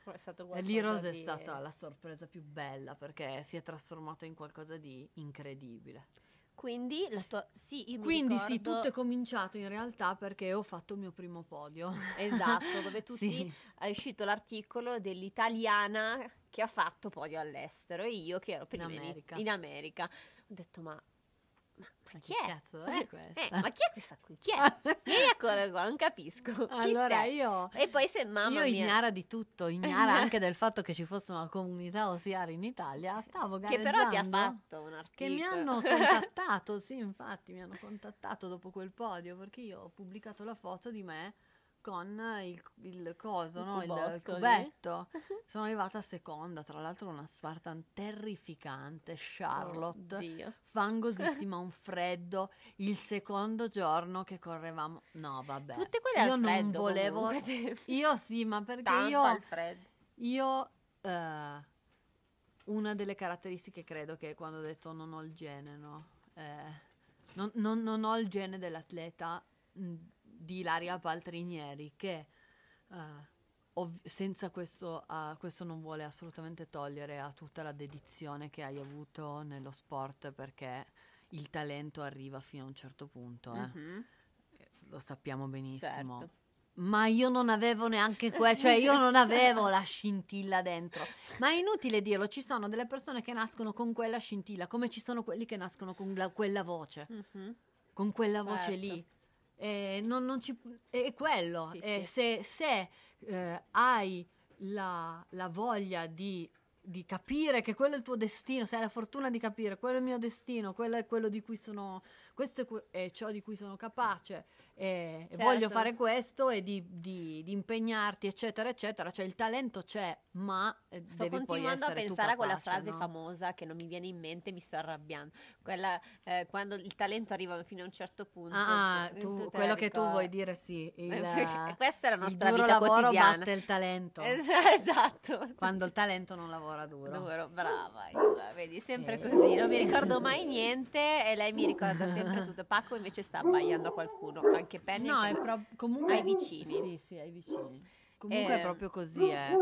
è stato L'Heroes è di- stata la sorpresa più bella perché si è trasformato in qualcosa di incredibile. Quindi la tua... Sì, io Quindi sì, ricordo- tutto è cominciato in realtà perché ho fatto il mio primo podio. Esatto, dove *laughs* tutti Sì. è uscito l'articolo dell'italiana che ha fatto podio all'estero e io che ero prima in America. in America. Ho detto ma, ma, ma Ma chi che è? cazzo è questa? Eh, ma chi è questa qui? Chi è? Vieni a correre qua, non capisco. *laughs* Chi allora sei? io, E poi se mamma io mia, ignara di tutto, ignara *laughs* anche del fatto che ci fosse una comunità OCR in Italia, stavo che però ti ha gareggiando, fatto un articolo. Che mi hanno *laughs* contattato, sì, infatti mi hanno contattato dopo quel podio perché io ho pubblicato la foto di me con il, il coso, Il no? il cubetto. *laughs* Sono arrivata seconda, tra l'altro una Spartan terrificante, Charlotte. Oddio. fangosissima, *laughs* un freddo, il secondo giorno che correvamo. No, vabbè. Tutte quelle io non volevo comunque. Io sì, ma perché Tanto io al freddo. io eh, una delle caratteristiche credo che quando ho detto non ho il gene, no? Eh, non, non- non ho il gene dell'atleta mh, di Ilaria Paltrinieri che eh, ov- senza questo, ah, questo non vuole assolutamente togliere a tutta la dedizione che hai avuto nello sport perché il talento arriva fino a un certo punto, eh. Mhm, Eh, lo sappiamo benissimo. certo. Ma io non avevo neanche que- *laughs* cioè io non avevo la scintilla dentro. Ma è inutile dirlo, ci sono delle persone che nascono con quella scintilla, come ci sono quelli che nascono con la- quella voce, Mhm. con quella voce Certo. lì. E non, non ci, è quello. Sì, E sì. Se, se, eh, hai la, la voglia di, di capire che quello è il tuo destino, se hai la fortuna di capire quello è il mio destino, quello è quello di cui sono, questo è, que- è ciò di cui sono capace e, Certo. voglio fare questo e di, di- di impegnarti, eccetera, eccetera. Cioè il talento c'è, ma eh, Sto continuando a pensare a quella frase no? famosa che non mi viene in mente, mi sto arrabbiando. Quella eh, quando il talento arriva fino a un certo punto. Ah, eh, tu- quello che tu vuoi dire sì, *laughs* il, questa è la il nostra duro vita lavoro quotidiana. batte il talento. *laughs* Es- esatto. Quando il talento non lavora duro. Duro, brava, Iva, vedi, sempre Eh. così, non mi ricordo mai niente e lei mi ricorda sempre tutto. Paco invece sta abbaiando a qualcuno, anche Penny. No, è proprio *laughs* comunque Ai vicini. Sì, sì, ai vicini. Comunque Eh. è proprio così, eh.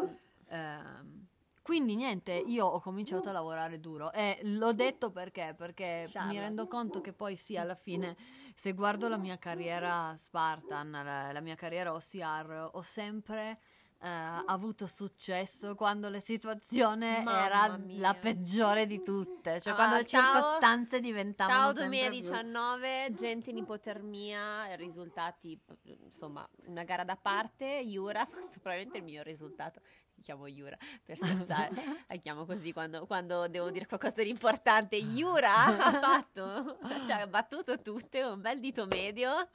Ehm, quindi niente, io ho cominciato a lavorare duro e l'ho detto perché? Perché mi Charlotte. rendo conto che poi sì, alla fine, se guardo la mia carriera Spartan, la, la mia carriera OCR, ho sempre eh, avuto successo quando la situazione Mamma era mia. la peggiore di tutte, cioè Ah, quando le ciao- circostanze diventavano Ciao sempre più- 2019, gente in ipotermia, risultati, insomma, una gara da parte, Yura ha fatto probabilmente il miglior risultato. Chiamo Yura *laughs* per scherzare, la chiamo così quando, quando devo dire qualcosa di importante. Yura ha fatto, cioè ha battuto tutte, un bel dito medio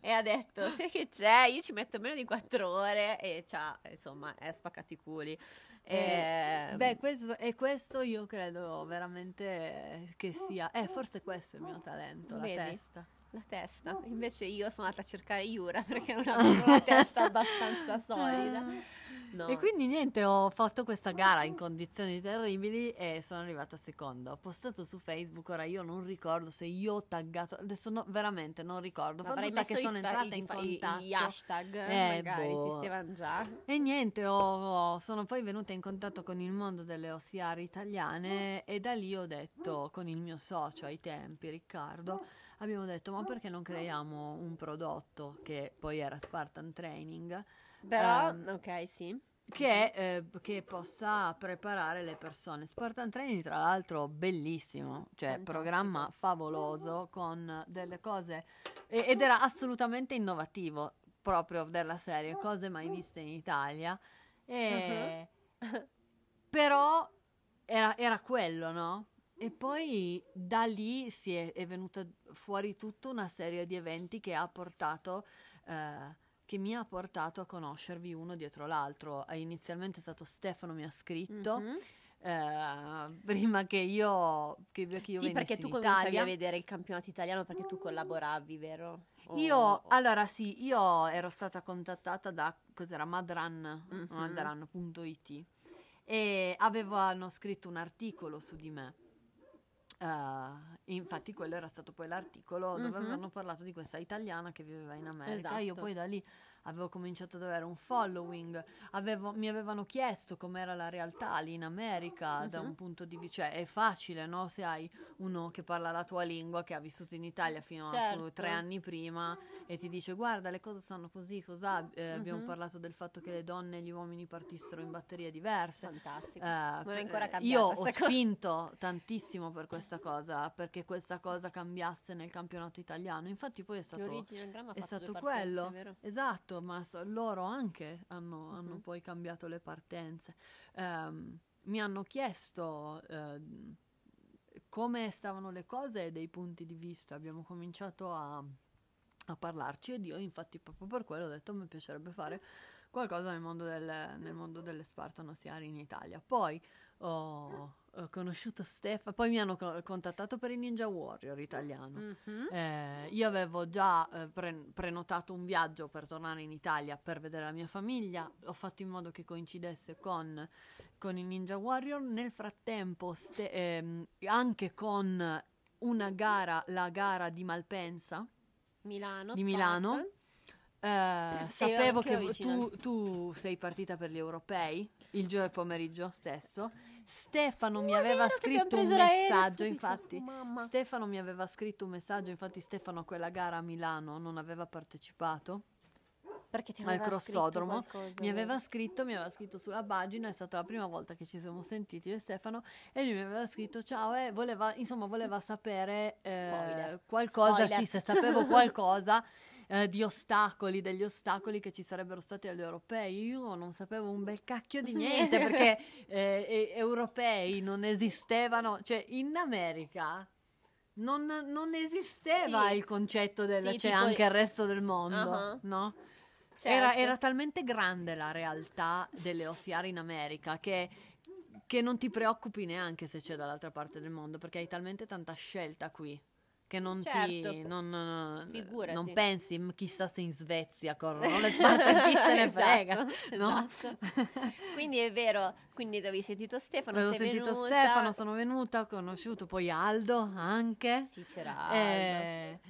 e ha detto, sai che c'è, io ci metto meno di quattro ore e c'ha, insomma, è spaccato i culi. Eh, E- beh, questo, e questo io credo veramente che sia, eh, forse questo è il mio talento, la Vedi? testa. La testa. Invece io sono andata a cercare Yura perché non *laughs* avevo una testa abbastanza solida. No. E quindi niente, ho fatto questa gara in condizioni terribili e sono arrivata seconda. Ho postato su Facebook, ora io non ricordo se io ho taggato, adesso no, veramente non ricordo. Fatto sta che sono entrata in contatto. Gli hashtag Eh, magari boh. esistevano già. E niente, ho- ho- sono poi venuta in contatto con il mondo delle OCR italiane e da lì ho detto, con il mio socio ai tempi, Riccardo, abbiamo detto ma perché non creiamo un prodotto che poi era Spartan Training Però, Ehm, ok, sì. che, eh, che possa preparare le persone. Spartan Training, tra l'altro, bellissimo, cioè Fantastico. programma favoloso con delle cose e- ed era assolutamente innovativo proprio della serie, cose mai viste in Italia. E *laughs* *laughs* però era, era quello, no? E poi da lì si è, è venuta fuori tutta una serie di eventi che ha portato, eh, che mi ha portato a conoscervi uno dietro l'altro. Eh, Inizialmente è stato Stefano mi ha scritto, Mhm. eh, *laughs* prima che io, che, che io Sì, perché tu in cominciavi a vedere il campionato italiano perché tu collaboravi, vero? O- Io, o- allora sì, io ero stata contattata da, cos'era, Madran, Mhm. madran.it e avevano scritto un articolo su di me. Eh, infatti quello era stato poi l'articolo dove Mhm. avevano parlato di questa italiana che viveva in America. Io Esatto. poi da lì avevo cominciato ad avere un following, avevo- mi avevano chiesto com'era la realtà lì in America da Mhm. un punto di vista, cioè è facile no? se hai uno che parla la tua lingua, che ha vissuto in Italia fino a Certo. tre anni prima e ti dice guarda le cose stanno così, cos'ha, Eh, abbiamo Mhm. parlato del fatto che le donne e gli uomini partissero in batterie diverse. Fantastico. Eh, Non è ancora eh, cambiata Io ho cosa. spinto tantissimo per questa cosa, perché questa cosa cambiasse nel campionato italiano. Infatti poi è stato, è stato due partenze, quello. Esatto, ma so- loro anche hanno, hanno Mhm. poi cambiato le partenze. Ehm, mi hanno chiesto ehm, come stavano le cose e dei punti di vista. Abbiamo cominciato a, a parlarci ed io infatti proprio per quello ho detto mi piacerebbe fare qualcosa nel mondo, del, nel mondo delle Spartan Oceari in Italia. Poi ho, ho conosciuto Stefano, poi mi hanno co- contattato per il Ninja Warrior italiano. Mhm. Eh, io avevo già eh, pre- prenotato un viaggio per tornare in Italia per vedere la mia famiglia, ho fatto in modo che coincidesse con, con il Ninja Warrior. Nel frattempo, ste- ehm, anche con una gara, la gara di Malpensa Milano, di Spartan. Eh, sapevo che tu, tu sei partita per gli europei il giovedì pomeriggio stesso. Stefano mi aveva scritto un messaggio, infatti. Mamma. Stefano mi aveva scritto un messaggio, infatti Stefano a quella gara a Milano non aveva partecipato Perché ti al crossodromo. qualcosa, Mi aveva scritto, mi aveva scritto sulla pagina, è stata la prima volta che ci siamo sentiti io e Stefano e lui mi aveva scritto ciao e voleva, insomma, voleva sapere eh, qualcosa, Spoiler. sì, se sapevo qualcosa *laughs* eh, di ostacoli, degli ostacoli che ci sarebbero stati agli europei. Io non sapevo un bel cacchio di niente *laughs* perché eh, europei non esistevano, cioè in America non, non esisteva Sì. il concetto del Sì, c'è tipo- anche il resto del mondo, Ah-ah. no? Certo. Era, era talmente grande la realtà delle OCR in America che, che non ti preoccupi neanche se c'è dall'altra parte del mondo perché hai talmente tanta scelta qui che non Certo. ti non, non- pensi "M, chissà se in Svezia corrono le *laughs* Spartan chi te ne frega Esatto, no? esatto. Quindi è vero, quindi avevi sentito Stefano, avevo sentito venuta. Stefano sono venuta ho conosciuto poi Aldo anche Sì, c'era Aldo. Eh,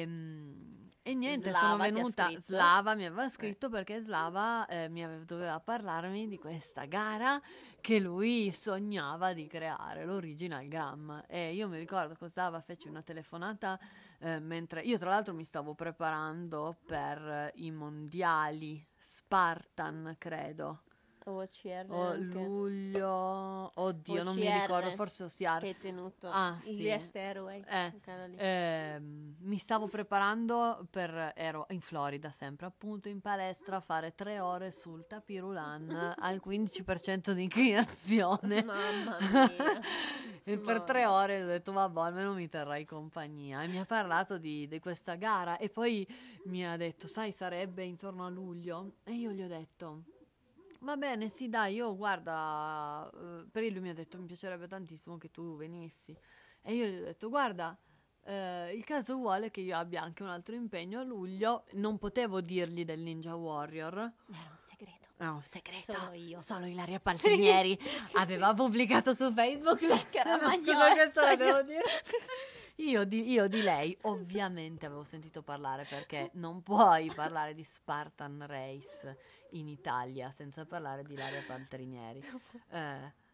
ehm, e niente, Slava sono venuta. Slava mi aveva scritto perché Slava eh, mi ave- doveva parlarmi di questa gara che lui sognava di creare, l'Original Gram. E io mi ricordo che Slava fece una telefonata eh, mentre io, tra l'altro, mi stavo preparando per eh, i mondiali Spartan, credo. OCR O anche, luglio, oddio, non mi OCR, ricordo, forse OCR. che hai tenuto Ah, sì. Yes Airway. Eh. Ehm, mi stavo preparando per, ero in Florida sempre appunto in palestra a fare tre ore sul tapirulan *laughs* al 15% di inclinazione. Mamma mia. *laughs* E per tre ore ho detto vabbè almeno mi terrai compagnia e mi ha parlato di, di questa gara e poi mi ha detto sai sarebbe intorno a luglio e io gli ho detto va bene sì dai io guarda eh, per lui mi ha detto mi piacerebbe tantissimo che tu venissi e io gli ho detto guarda eh, il caso vuole che io abbia anche un altro impegno a luglio non potevo dirgli del Ninja Warrior Era un segreto. No, un segreto. Solo io. Solo Ilaria *laughs* Paltrinieri aveva pubblicato su Facebook Che era scusa, magnolia. questo lo devo dire. *laughs* Io di, io di lei ovviamente avevo sentito parlare perché *laughs* non puoi parlare di Spartan Race in Italia senza parlare di Ilaria Paltrinieri. *laughs* Eh,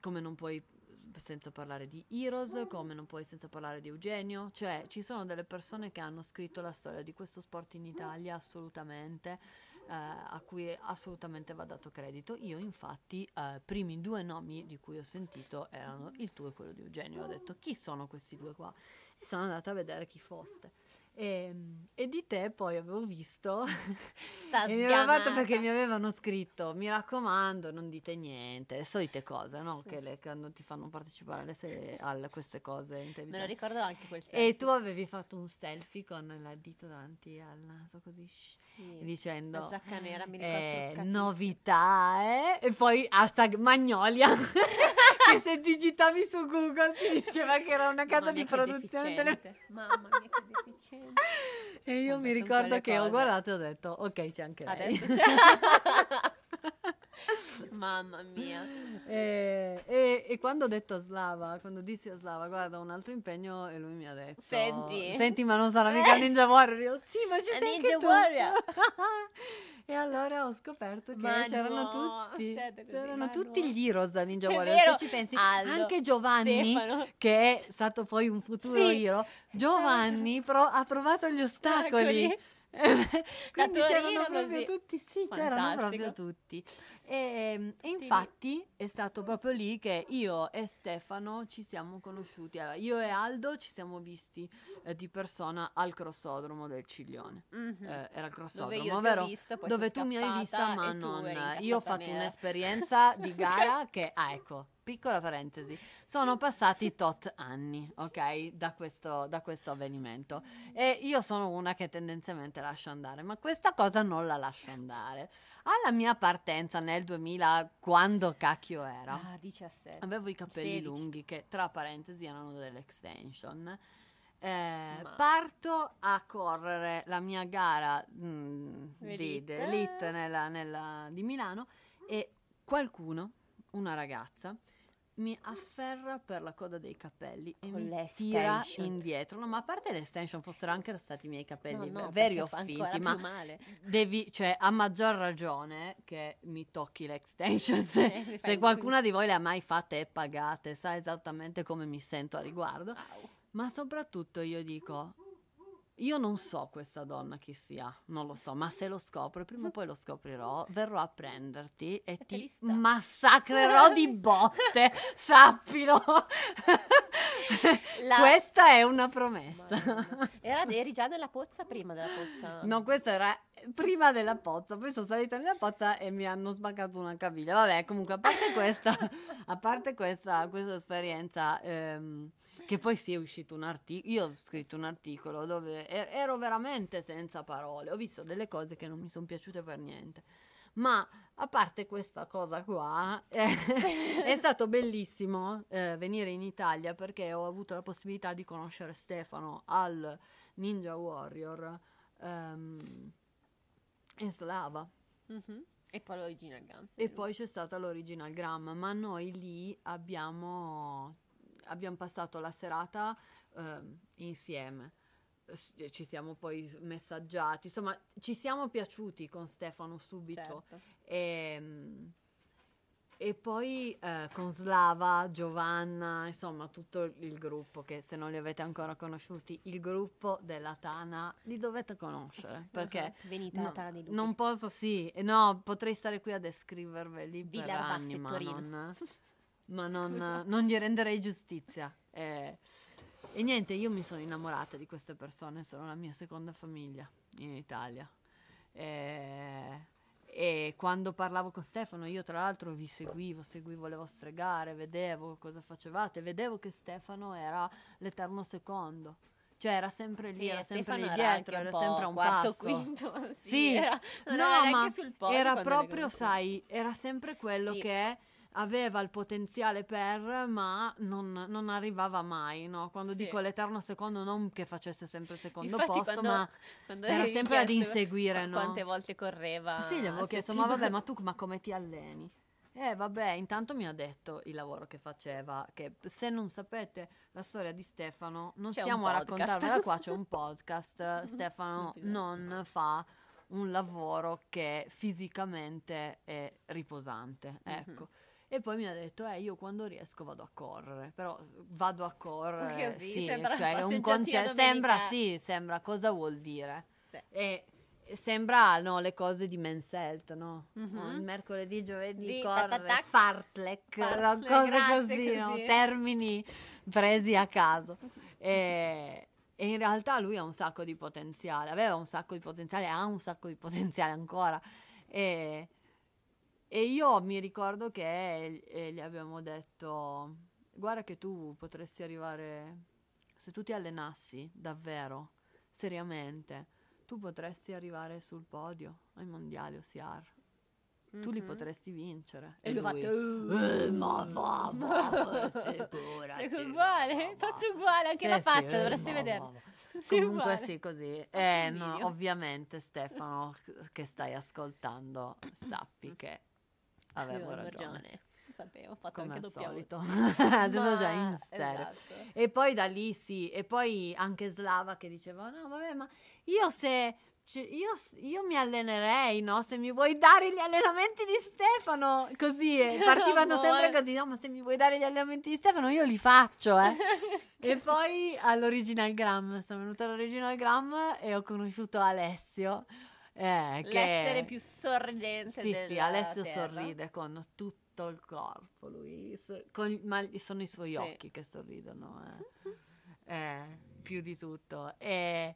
come non puoi senza parlare di Heroes, come non puoi senza parlare di Eugenio, cioè ci sono delle persone che hanno scritto la storia di questo sport in Italia assolutamente, eh, a cui assolutamente va dato credito. Io infatti, i primi due nomi di cui ho sentito erano il tuo e quello di Eugenio, ho detto chi sono questi due qua? E sono andata a vedere chi foste. E, e di te poi avevo visto *laughs* Sta *laughs* e mi aveva fatto perché mi avevano scritto mi raccomando non dite niente le solite cose no? Sì. che, le- che non ti fanno partecipare alle se- a queste cose in Me lo ricordo anche quel e selfie. tu avevi fatto un selfie con il dito davanti al naso così Sì. dicendo La giacca nera, mi ricordo eh, novità eh? e poi hashtag Magnolia *laughs* che se digitavi su Google ti diceva che era una casa Mamma di produzione tele-. Mamma mia che deficiente. e io Vabbè, mi ricordo che ho cose. guardato e ho detto ok c'è anche lei Adesso c'è. *laughs* *laughs* Mamma mia. E, e- e quando ho detto a Slava, quando dissi a Slava, guarda, ho un altro impegno, e lui mi ha detto: Senti. Senti, ma non sarà mica *laughs* Ninja Warrior. Io, sì, ma ci sei Ninja anche tu." Warrior. *laughs* e allora ho scoperto che Ma c'erano no, tutti, c'erano tutti no. gli heroes da Ninja Warrior. Se ci pensi, Aldo, anche Giovanni, Stefano. che è stato poi un futuro Sì. hero, Giovanni pro- ha provato gli ostacoli. *laughs* Quindi c'erano proprio così. tutti, sì, c'erano Fantastico. proprio tutti. E, e infatti è stato proprio lì che io e Stefano ci siamo conosciuti. Allora, io e Aldo ci siamo visti eh, di persona al crossodromo del Ciglione. Mhm. Eh, era il Dove crossodromo, vero? visto, Dove tu mi hai vista, ma non. Io ho fatto nera. un'esperienza di *laughs* gara che, ah, ecco, piccola parentesi, sono passati tot anni, ok, da questo, da questo avvenimento. E io sono una che tendenzialmente lascia andare, ma questa cosa non la lascio andare. Alla mia partenza nel 2000, quando cacchio era? Ah, 17. Avevo i capelli 16. lunghi che tra parentesi erano delle extension. Eh, Parto a correre la mia gara mm, di. Elite nella- nella- di Milano e qualcuno, una ragazza, mi afferra per la coda dei capelli e Con mi tira indietro. No, ma a parte le extension fossero anche stati i miei capelli No, no, veri o finti, ma devi, cioè, a maggior ragione che mi tocchi le extension. Se, Eh, se un- qualcuna di voi le ha mai fatte e pagate, sa esattamente come mi sento a riguardo. Au. Ma soprattutto io dico, io non so questa donna chi sia, non lo so, ma se lo scopro, prima o poi lo scoprirò, verrò a prenderti e, te ti massacrerò di botte, *laughs* sappilo. La- Questa è una promessa. Mamma. Era, eri già nella pozza prima della pozza? No, questo era prima della pozza, poi sono salita nella pozza e mi hanno spaccato una caviglia. Vabbè, comunque, a parte questa, *laughs* a parte questa, questa esperienza, ehm, che poi sì è uscito un articolo, io ho scritto un articolo dove er- ero veramente senza parole, ho visto delle cose che non mi sono piaciute per niente. Ma a parte questa cosa qua, eh, è stato bellissimo eh, venire in Italia perché ho avuto la possibilità di conoscere Stefano al Ninja Warrior ehm, e Slava. Mhm. E poi l'original Gums. E poi c'è stata l'Original Gram, ma noi lì abbiamo, abbiamo passato la serata ehm, insieme. Ci siamo poi messaggiati, insomma, ci siamo piaciuti con Stefano subito. Certo. E, mm, e poi eh, con Slava, Giovanna, insomma tutto il gruppo che se non li avete ancora conosciuti, il gruppo della Tana li dovete conoscere *laughs* perché Venite no- alla Tana dei Lupi. non posso, sì, eh, no, potrei stare qui a descriverveli per Villa Arbassi anni, e ma Torino. non, ma non, non gli renderei giustizia. Eh, e niente, io mi sono innamorata di queste persone, sono la mia seconda famiglia in Italia. Eh, e quando parlavo con Stefano, io tra l'altro vi seguivo, seguivo le vostre gare, vedevo cosa facevate, vedevo che Stefano era l'eterno secondo. Cioè era sempre lì, Sì, era sempre Stefano lì era dietro, era sempre a un quarto, passo. quinto, *laughs* sì, Sì, era- no, era ma era proprio, sai, era sempre quello Sì. che aveva il potenziale per, ma non, non arrivava mai, no? Quando Sì. dico l'eterno secondo, non che facesse sempre il secondo Infatti, posto, quando- ma Quando era sempre ad inseguire, qu- no? Quante volte correva? sì, gli avevo chiesto, ma *laughs* vabbè, ma tu ma come ti alleni? Eh, vabbè, intanto mi ha detto il lavoro che faceva, che se non sapete la storia di Stefano, non C'è stiamo a raccontarvela qua, c'è un *laughs* podcast, Stefano non fa un lavoro che fisicamente è riposante, Mhm. ecco. E poi mi ha detto, eh, io quando riesco vado a correre, però vado a correre, Così, sì, sembra cioè un concetto, sembra, sì, sembra, cosa vuol dire? Sì. E sembra no, le cose di Men's Health, no? Mhm. No, il mercoledì, giovedì, Di correre, tatatac. fartlek, no, Fartlek, cose grazie, così, no? così. termini presi a caso. E, e in realtà lui ha un sacco di potenziale, aveva un sacco di potenziale, ha un sacco di potenziale ancora. E, e io mi ricordo che eh, gli abbiamo detto, guarda che tu potresti arrivare, se tu ti allenassi davvero, seriamente, tu potresti arrivare sul podio ai mondiali OCR. Tu li Mhm. potresti vincere. E lui ha fatto, "Uh". "Eh, ma va, *laughs* figurati, Ecco, va, uguale, va, fatto uguale, anche Sì, la sì, faccia, eh, dovresti ma va. Sì, *laughs* Comunque uguale. sì, così. Eh, no, ovviamente Stefano, che stai ascoltando, *clears throat* sappi che avevo Avevo ragione. Sapevo, ho fatto Come anche al doppia solito. Adesso *laughs* già Ma- in stereo. esatto. E poi da lì sì, e poi anche Slava che diceva, no vabbè ma io se... Io, io mi allenerei, no? Se mi vuoi dare gli allenamenti di Stefano, così, eh, *laughs* partivano sempre Amore. così, no? Ma se mi vuoi dare gli allenamenti di Stefano, io li faccio, eh. *laughs* E poi all'Original Gram, sono venuta all'Original Gram e ho conosciuto Alessio. Eh, che- L'essere più sorridente Sì, sì, Alessio terra. sorride con tutto il corpo, lui, con- ma sono i suoi Sì. occhi che sorridono, eh. Eh, più di tutto. E,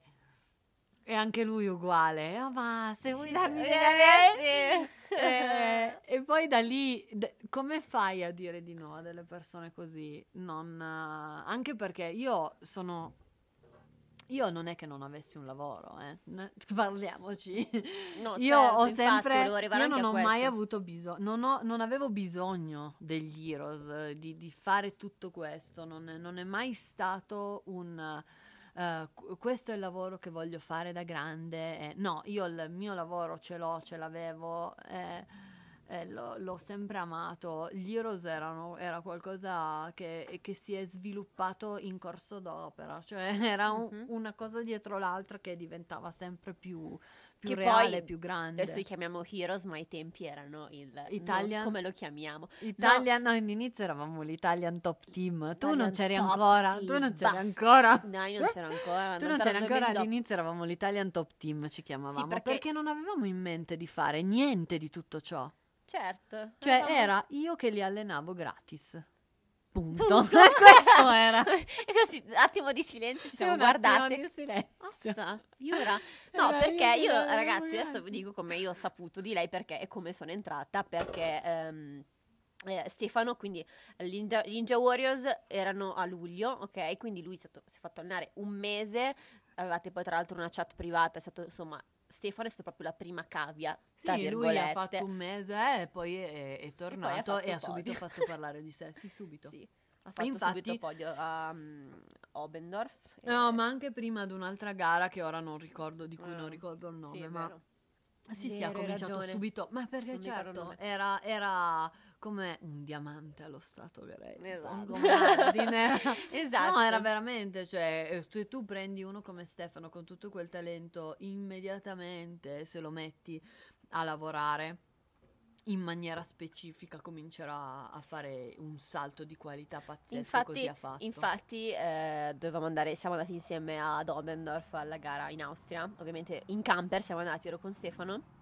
e anche lui uguale, "Ah, ma se vuoi Sì, darmi sì, degli allenamenti?" sì. Eh, e poi da lì, d- come fai a dire di no a delle persone così? Non, eh, anche perché io sono. Io non è che non avessi un lavoro, eh. Parliamoci. No, io certo, ho infatti, sempre. arrivare Io non ho mai avuto bisogno. Non, non avevo bisogno degli heroes, di, di fare tutto questo. Non è, non è mai stato un. qu- questo è il lavoro che voglio fare da grande. eh, no, io il mio lavoro ce l'ho, ce l'avevo. eh, eh, l'ho, l'ho sempre amato. Gli Heroes erano, era qualcosa che, che si è sviluppato in corso d'opera, cioè *laughs* era un- Mhm. una cosa dietro l'altra che diventava sempre più, più Che reale, poi più grande. Adesso li chiamiamo heroes, ma ai tempi erano il Italian- no, come lo chiamiamo? Italian, no, all'inizio eravamo l'Italian Top Team. Tu non Italian c'eri Top ancora. Team, Tu non c'eri basta. ancora. No, io non c'ero ancora. *laughs* Tu non c'eri ancora dopo. all'inizio, eravamo l'Italian Top Team, ci chiamavamo. perché- perché... non avevamo in mente di fare niente di tutto ciò. Certo. Cioè, eravamo- era io che li allenavo gratis. Punto. *laughs* Questo era. *laughs* e così, attimo di silenzio, ci siamo Un attimo guardate. di silenzio. Massa, Iura. *laughs* No, Era perché io io, ragazzi, adesso vi dico come io ho saputo di lei perché e come sono entrata, perché ehm, eh, Stefano, quindi gli Ninja, gli Ninja Warriors erano a luglio, ok? Quindi lui è stato- si è fatto allenare un mese, avevate poi tra l'altro una chat privata, è stato insomma... Stefano è stato proprio la prima cavia, Sì, lui ha fatto un mese eh, e poi è, è tornato fatto e, ha subito fatto parlare di sé. Sì, subito. Sì, ha fatto Infatti- subito podio a um, Obendorf. No, e- ma anche prima ad un'altra gara che ora non ricordo, di cui Ah, non ricordo il nome, Sì, ma vero. Sì, sì, Vero, ha cominciato ragione. subito. Ma perché Non certo, era, era come un diamante allo stato greco. Esatto. *laughs* Esatto. No, era veramente, cioè, eh, se tu prendi uno come Stefano con tutto quel talento, immediatamente se lo metti a lavorare, in maniera specifica comincerà a fare un salto di qualità pazzesco Infatti, così ha fatto. infatti eh, dovevamo andare, siamo andati insieme ad Obendorf alla gara in Austria, ovviamente in camper siamo andati, ero con Stefano.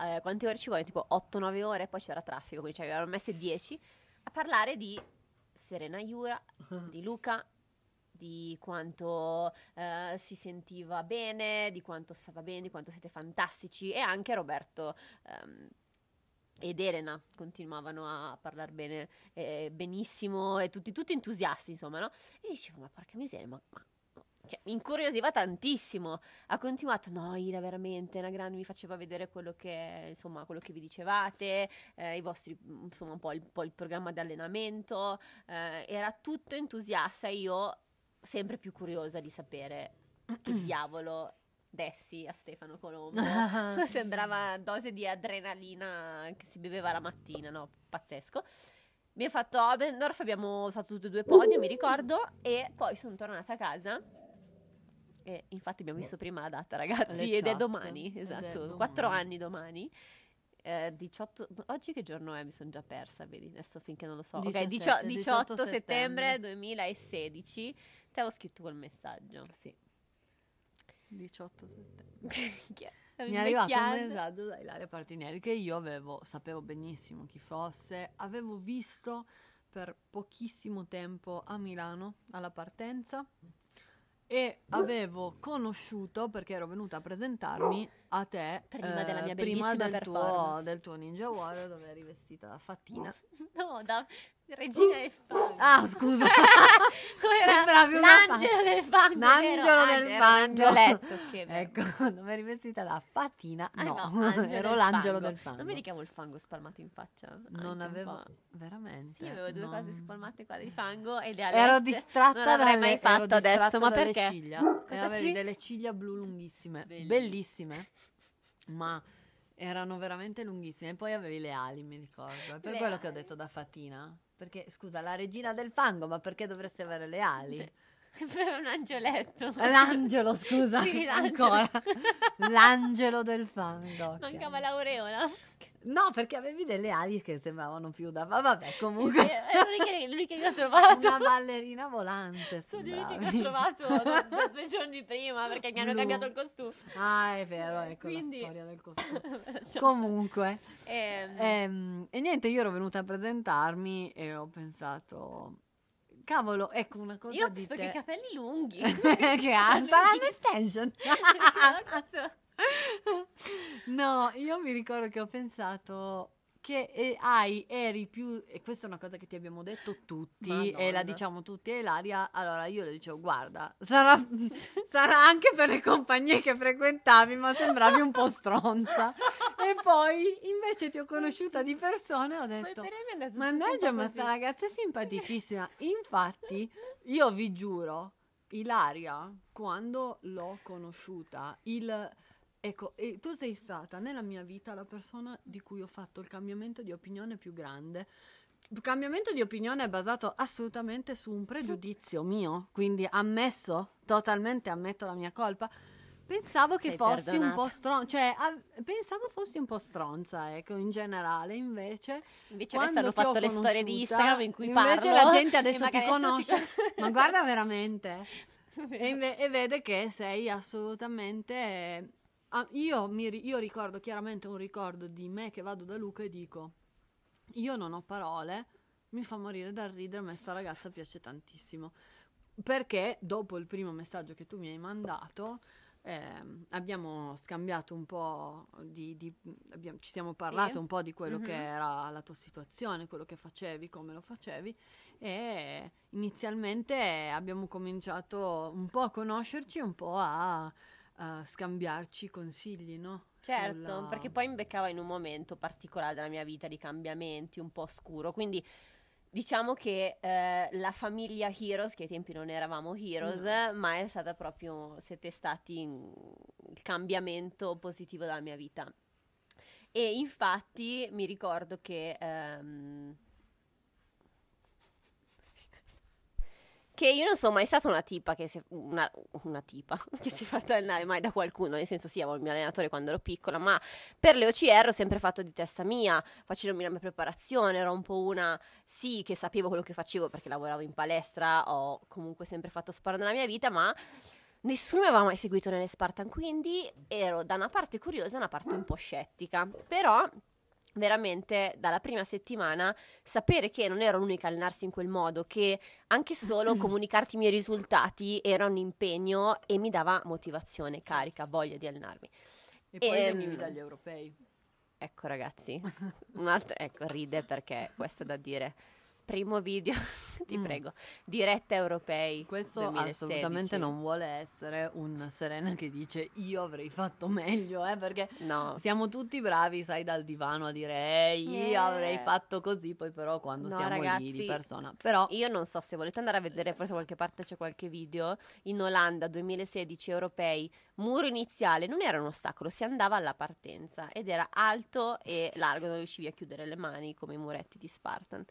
Eh, quante ore ci vuole? Tipo 8-9 ore, poi c'era traffico, quindi ci avevano messe 10 a parlare di Serena Iura, *laughs* di Luca, di quanto eh, si sentiva bene, di quanto stava bene, di quanto siete fantastici e anche Roberto ehm, ed Elena continuavano a parlare bene, eh, benissimo e tutti, tutti entusiasti insomma, no? E dicevo, ma porca miseria, ma... ma cioè, mi incuriosiva tantissimo. Ha continuato, no, Ira, veramente, una grande, mi faceva vedere quello che, insomma, quello che vi dicevate, eh, i vostri, insomma, un po' il, po il programma di allenamento. Eh, era tutto entusiasta io sempre più curiosa di sapere che *clears throat* diavolo dessi a Stefano Colombo. *laughs* *laughs* Sembrava dose di adrenalina che si beveva la mattina, no? Pazzesco. Abbiamo fatto Obendorf, abbiamo fatto tutti e due podi, mi ricordo, e poi sono tornata a casa. E infatti abbiamo visto prima la data, ragazzi, ed è domani, esatto, quattro anni domani. Eh, 18, oggi che giorno è? Mi sono già persa, vedi, adesso finché non lo so. 17, ok, 18, 18 settembre settembre 2016. Ti avevo scritto quel messaggio. Sì. 18 settembre. *laughs* Mi è arrivato un messaggio da Ilaria Partinieri che io avevo, sapevo benissimo chi fosse, avevo visto per pochissimo tempo a Milano alla partenza e avevo conosciuto perché ero venuta a presentarmi a te Prima eh, della mia prima bellissima del tuo, del tuo Ninja Warrior dove eri vestita da fattina. *laughs* No, da regina del fango. Ah, scusa. *laughs* Sembravi l'angelo del fango. L'angelo del fango. che. *laughs* Ecco, dove eri vestita da fattina? Ah, no, angelo *laughs* ero l'angelo fango. del fango. Non mi ricavo il fango spalmato in faccia? Non avevo veramente. Sì, avevo due non- cose spalmate qua di fango e le Ero alette. distratta Non l'avrei mai ero fatto adesso, ma perché? ciglia. E Cosa avevi ci- delle ciglia blu lunghissime, Bellissime. bellissime, ma erano veramente lunghissime. E poi avevi le ali, mi ricordo. È per Le quello che ho ali. detto da fatina. Perché, scusa, la regina del fango, ma perché dovresti avere le ali? *laughs* Per un angioletto. L'angelo, scusa, Sì, l'angelo. ancora. L'angelo del fango. *laughs* Mancava l'aureola. No, perché avevi delle ali che sembravano più da... ma Vabbè, comunque... È l'unica, l'unica che ho trovato. Una ballerina volante, Sono l'unica che ho trovato *laughs* da, da due giorni prima perché mi hanno Blu. cambiato il costume. Ah, è vero, ecco Quindi- la storia del *laughs* costume. Comunque, stare. Ehm, ehm, e niente, io ero venuta a presentarmi e ho pensato, cavolo, ecco una cosa io ho visto te. che i capelli lunghi. *laughs* che ha, saranno extension. *laughs* No, io mi ricordo che ho pensato che eh, hai, eri più, e questa è una cosa che ti abbiamo detto tutti, e la Madonna. diciamo tutti a Ilaria, allora io le dicevo, guarda, sarà, *laughs* sarà anche per le compagnie che frequentavi, ma sembravi un po' stronza. e poi invece ti ho conosciuta di persona e ho detto... Mannaggia, ma sta ragazza è simpaticissima. Infatti, io vi giuro, Ilaria, quando l'ho conosciuta, il... Ecco, e tu sei stata nella mia vita la persona di cui ho fatto il cambiamento di opinione più grande. Il cambiamento di opinione è basato assolutamente su un pregiudizio mio, quindi ammesso, totalmente ammetto la mia colpa. Pensavo che Sei fossi un perdonata. po' stronza, cioè a- pensavo fossi un po' stronza, ecco, in generale, invece Invece adesso hanno ti fatto le storie di Instagram in cui invece parlo. la gente adesso ti adesso conosce, *laughs* ma guarda veramente, e, inve- e vede che sei assolutamente... ah, io, mi io ricordo chiaramente un ricordo di me che vado da Luca e dico, io non ho parole, mi fa morire dal ridere, a me sta ragazza piace tantissimo. Perché dopo il primo messaggio che tu mi hai mandato, ehm, abbiamo scambiato un po' di, di- abbiamo- ci siamo parlato Sì. un po' di quello che Mhm. era la tua situazione, quello che facevi, come lo facevi e inizialmente abbiamo cominciato un po' a conoscerci, un po' a, a scambiarci consigli, no? Certo, Sulla- perché poi mi beccava in un momento particolare della mia vita di cambiamenti, un po' scuro, quindi diciamo che eh, la famiglia Heroes, che ai tempi non eravamo Heroes, ma è stata proprio, siete stati il cambiamento positivo della mia vita. E infatti mi ricordo che... ehm, che io non sono mai stata una tipa che si, una, una tipa *laughs* che si è fatta allenare mai da qualcuno, nel senso sì, avevo il mio allenatore quando ero piccola, ma per le OCR ho sempre fatto di testa mia, facendomi la mia preparazione, ero un po' una, sì, che sapevo quello che facevo perché lavoravo in palestra, ho comunque sempre fatto sport nella mia vita, ma nessuno mi aveva mai seguito nelle Spartan, quindi ero da una parte curiosa e da una parte un po' scettica, però veramente dalla prima settimana sapere che non ero l'unica a allenarsi in quel modo, che anche solo *coughs* comunicarti i miei risultati era un impegno e mi dava motivazione, carica, voglia di allenarmi. E poi Ehm, venivi dagli europei. Ecco ragazzi, un altro, ecco ride perché questo è da dire. Primo video, *laughs* ti Mm. prego, diretta europei. Questo 2016. assolutamente non vuole essere un Serena che dice io avrei fatto meglio, eh, perché No, siamo tutti bravi, sai, dal divano a dire "Eh, io Eh. avrei fatto così, poi però quando No, siamo lì ragazzi, di persona. Però Io non so se volete andare a vedere, forse qualche parte c'è qualche video. In Olanda 2016 europei, muro iniziale non era un ostacolo, si andava alla partenza ed era alto e largo, non riuscivi a chiudere le mani come i muretti di Spartan.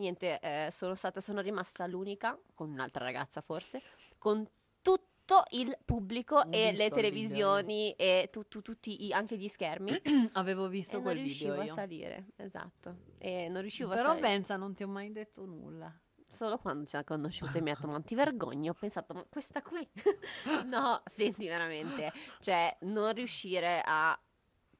Niente, eh, sono stata, sono rimasta l'unica, con un'altra ragazza forse, con tutto il pubblico Ho e le televisioni e tu- tu- tutti i- anche gli schermi. *clears throat* avevo visto e non quel riuscivo video a io. salire, esatto. E non riuscivo a Però salire. pensa, non ti ho mai detto nulla. Solo quando ci ha conosciuto e mi ha detto, *laughs* ma ti vergogni? Ho pensato, ma questa qui? *laughs* no, senti veramente, cioè non riuscire a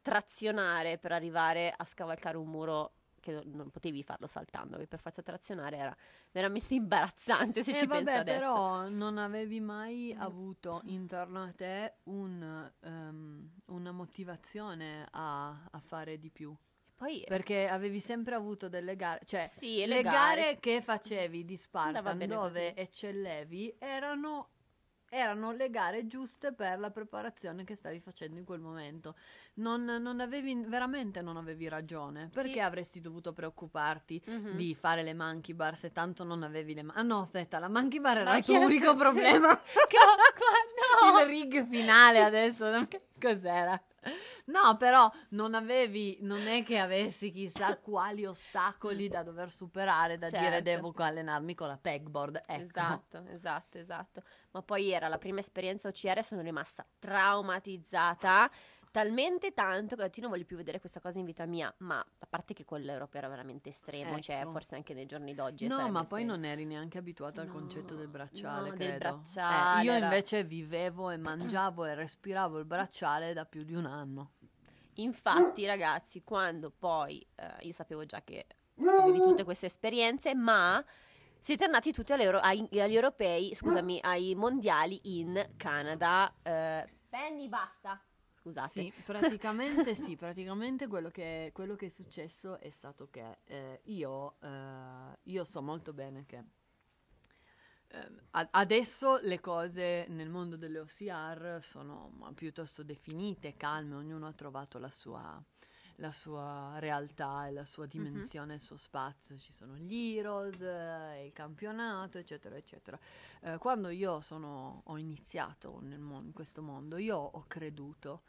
trazionare per arrivare a scavalcare un muro che non- potevi farlo saltando, che per forza trazionare era veramente *laughs* imbarazzante se Eh, ci vabbè, penso adesso. però non avevi mai avuto intorno a te un, ehm, una motivazione a, a fare di più. Poi Perché avevi sempre avuto delle gare, cioè sì, le, le, gare, che facevi di Spartan dove così. eccellevi erano, erano le gare giuste per la preparazione che stavi facendo in quel momento. Non, non avevi, veramente non avevi ragione. Perché Sì. avresti dovuto preoccuparti Mhm. di fare le monkey bar se tanto non avevi le mani? Ah no, aspetta, la monkey bar era il tuo unico *laughs* problema. Qua- *laughs* no! Il rig finale adesso, cos'era? No, però non avevi, non è che avessi chissà quali ostacoli da dover superare, da dire Certo. devo allenarmi con la pegboard. Ecco. Esatto, esatto, esatto. Ma poi era la prima esperienza OCR e sono rimasta traumatizzata talmente tanto che io non voglio più vedere questa cosa in vita mia. Ma a parte che quello europeo era veramente estremo, cioè Ecco. forse anche nei giorni d'oggi. No, ma poi estremo. non eri neanche abituata al No, concetto del bracciale, no, del credo. bracciale, Eh, io era- invece vivevo e mangiavo e respiravo il bracciale da più di un anno. Infatti, ragazzi, quando poi eh, io sapevo già che avevi tutte queste esperienze, ma siete andati tutti ai- agli europei, scusami, ai mondiali in Canada. Eh, Penny, basta. Scusate. Sì, praticamente sì, praticamente quello che, quello che è successo è stato che eh, io, eh, io so molto bene che adesso le cose nel mondo delle OCR sono piuttosto definite, calme, ognuno ha trovato la sua, la sua realtà e la sua dimensione, il suo spazio, ci sono gli Heroes, eh, il campionato, eccetera, eccetera. Eh, quando io sono, ho iniziato mon- in questo mondo, io ho creduto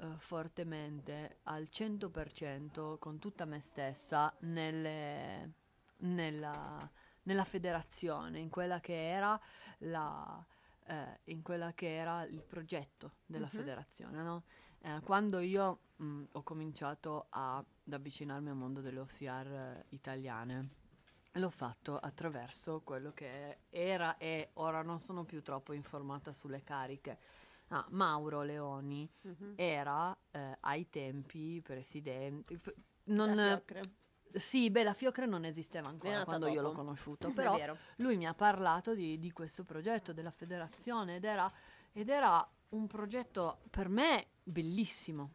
eh, fortemente al 100% con tutta me stessa nelle- nella, nella federazione, in quella che era la, eh, in quella che era il progetto della Mhm. federazione, no? Eh, quando io mh, ho cominciato a- ad avvicinarmi al mondo delle OCR eh, italiane, l'ho fatto attraverso quello che era e ora non sono più troppo informata sulle cariche. Ah, Mauro Leoni Mhm. era eh, ai tempi presidente. Non. Sì, beh, la Fiocre non esisteva ancora quando io l'ho dopo. conosciuto, però lui mi ha parlato di, di questo progetto della federazione ed era, ed era un progetto per me bellissimo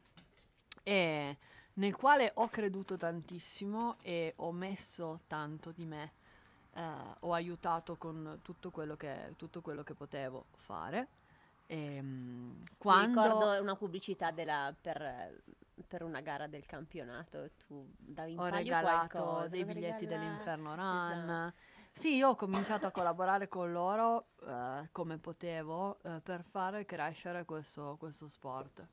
e nel quale ho creduto tantissimo e ho messo tanto di me, eh, ho aiutato con tutto quello che, tutto quello che potevo fare. E, Mi quando... ricordo una pubblicità della- per, per una gara del campionato. Tu davi in ho regalato qualcosa, dei biglietti regalare- dell'Inferno Run. Esatto. Sì, io ho cominciato a collaborare con loro eh, come potevo eh, per fare crescere questo, questo sport.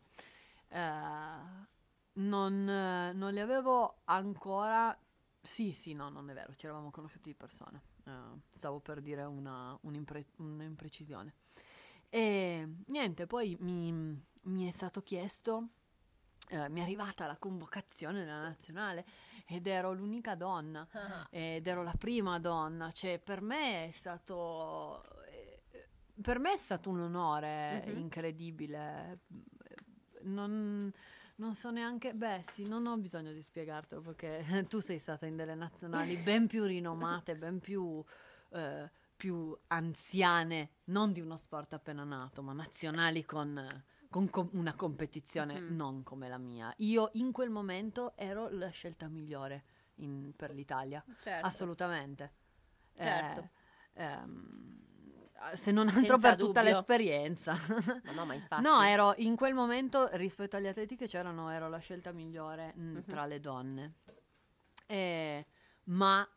Eh, non, eh, non li avevo ancora. Sì, sì, no, non è vero, ci eravamo conosciuti di persona. Uh, stavo per dire una, un'impre- un'imprecisione. E niente, poi mi, mi è stato chiesto, eh, mi è arrivata la convocazione della nazionale ed ero l'unica donna ed ero la prima donna, cioè per me è stato eh, per me è stato un onore Mhm. incredibile. Non, non so neanche, beh sì, non ho bisogno di spiegartelo perché *laughs* tu sei stata in delle nazionali ben più rinomate, ben più, eh, più anziane, non di uno sport appena nato, ma nazionali con, con com- una competizione Mhm. non come la mia. Io in quel momento ero la scelta migliore in- per l'Italia. Certo. Assolutamente. Certo. Eh, ehm, se non Senza altro per tutta dubbio. l'esperienza. *laughs* Ma no, ma infatti. No, ero in quel momento rispetto agli atleti che c'erano, ero la scelta migliore mm, Mhm. tra le donne. Eh, ma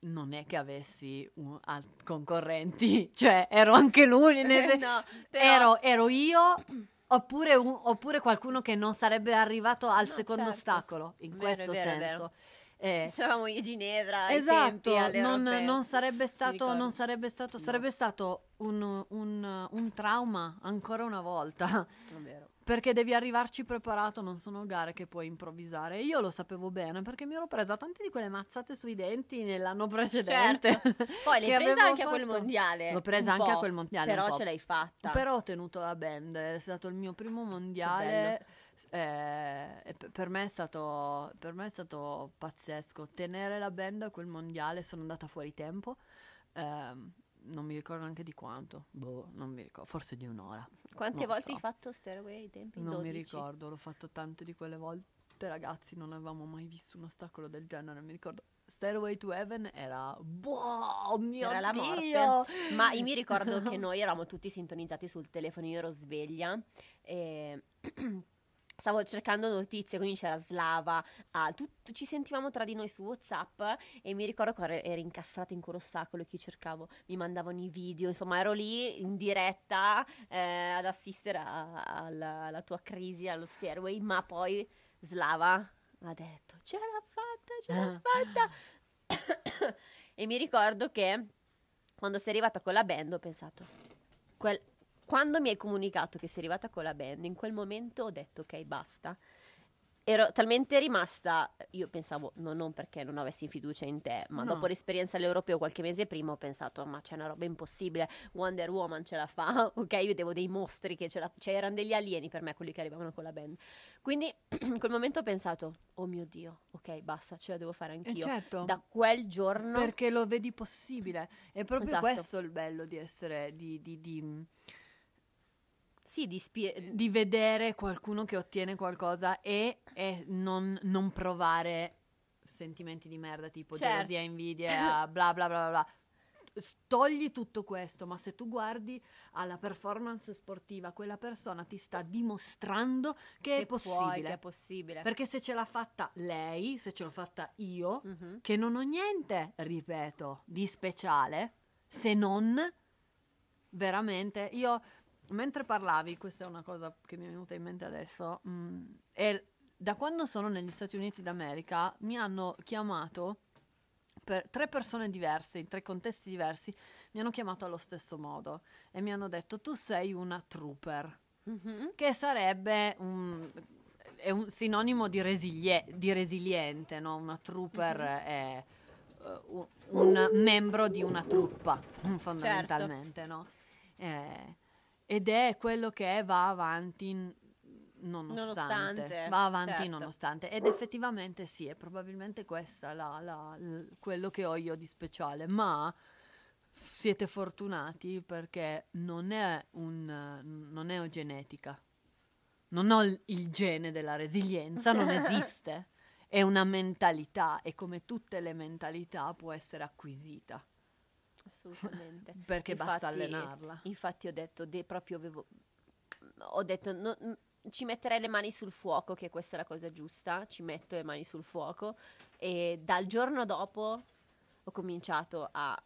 non è che avessi un- al- concorrenti, *laughs* cioè ero anche sen- *laughs* no, però- ero, ero io oppure, un- oppure qualcuno che non sarebbe arrivato al No, secondo certo. ostacolo, in Vero, questo vero, senso. Eh, C'eravamo io Ginevra. Esatto, tempi, non, non sarebbe stato, non sarebbe stato, No. sarebbe stato un, un- un trauma ancora una volta, È vero. Perché devi arrivarci preparato, non sono gare che puoi improvvisare. Io lo sapevo bene perché mi ero presa tante di quelle mazzate sui denti nell'anno precedente. Certo. Poi l'hai *laughs* presa anche a quel fatto. mondiale. L'ho presa anche a quel mondiale. Però ce l'hai fatta. Però ho tenuto la band, è stato il mio primo mondiale. eh, per, me è stato, per me è stato pazzesco tenere la band a quel mondiale. Sono andata fuori tempo, ehm, non mi ricordo neanche di quanto, boh, non mi ricordo, forse di un'ora. Quante non volte so. hai fatto Stairway ai tempi? Non mi 12? ricordo, l'ho fatto tante di quelle volte. Ragazzi, non avevamo mai visto un ostacolo del genere. Mi ricordo Stairway to Heaven era. Wow, mio Era la Dio! morte. Ma io mi ricordo che *laughs* noi eravamo tutti sintonizzati sul telefono, io ero sveglia e *clears throat* stavo cercando notizie, quindi c'era Slava, ah, tut- ci sentivamo tra di noi su WhatsApp e mi ricordo che ero, incastrata in quell'ostacolo che cercavo, mi mandavano i video, insomma ero lì in diretta eh, ad assistere a- alla, alla tua crisi allo stairway, ma poi Slava ha detto ce l'ha fatta, ce l'ha fatta. *coughs* e mi ricordo che quando sei arrivata con la band ho pensato, quel- quando mi hai comunicato che sei arrivata con la band, in quel momento ho detto ok, basta. Ero talmente rimasta, io pensavo, no, non perché non avessi fiducia in te, ma No. dopo l'esperienza all'europeo qualche mese prima ho pensato, ma c'è una roba impossibile, Wonder Woman ce la fa, *laughs* ok, io vedevo dei mostri che ce la cioè erano degli alieni per me quelli che arrivavano con la band. Quindi *clears throat* in quel momento ho pensato, oh mio Dio, ok, basta, ce la devo fare Eh, anch'io. certo. Da quel giorno... Perché lo vedi possibile. È proprio Esatto. questo il bello di essere, di, di- di- Sì, di spie- di vedere qualcuno che ottiene qualcosa e, e non, non provare sentimenti di merda tipo Certo. gelosia, invidia, *laughs* bla bla bla bla Togli tutto questo, ma se tu guardi alla performance sportiva, quella persona ti sta dimostrando che, che è puoi, possibile. che è possibile. Perché se ce l'ha fatta lei, se ce l'ho fatta io, Mhm. che non ho niente, ripeto, di speciale, se non veramente io mentre parlavi, questa è una cosa che mi è venuta in mente adesso, mm, e da quando sono negli Stati Uniti d'America mi hanno chiamato per tre persone diverse, in tre contesti diversi, mi hanno chiamato allo stesso modo e mi hanno detto tu sei una trooper Mhm. che sarebbe un, è un sinonimo di, resilie- di resiliente, no? Una trooper Mhm. è eh, un, un membro di una truppa, fondamentalmente, Certo. no? Eh, ed è quello che va avanti nonostante, Nonostante, va avanti certo. nonostante. Ed effettivamente sì, è probabilmente questa la- la- l- quello che ho io di speciale, ma siete fortunati perché non è, un, non è genetica. Non ho il, il gene della resilienza, non esiste. *laughs* È una mentalità e come tutte le mentalità può essere acquisita Assolutamente. *laughs* perché basta Infatti- allenarla. Infatti ho detto, de- proprio avevo... Ho detto, no- m- ci metterei le mani sul fuoco, che questa è la cosa giusta, ci metto le mani sul fuoco e dal giorno dopo ho cominciato a...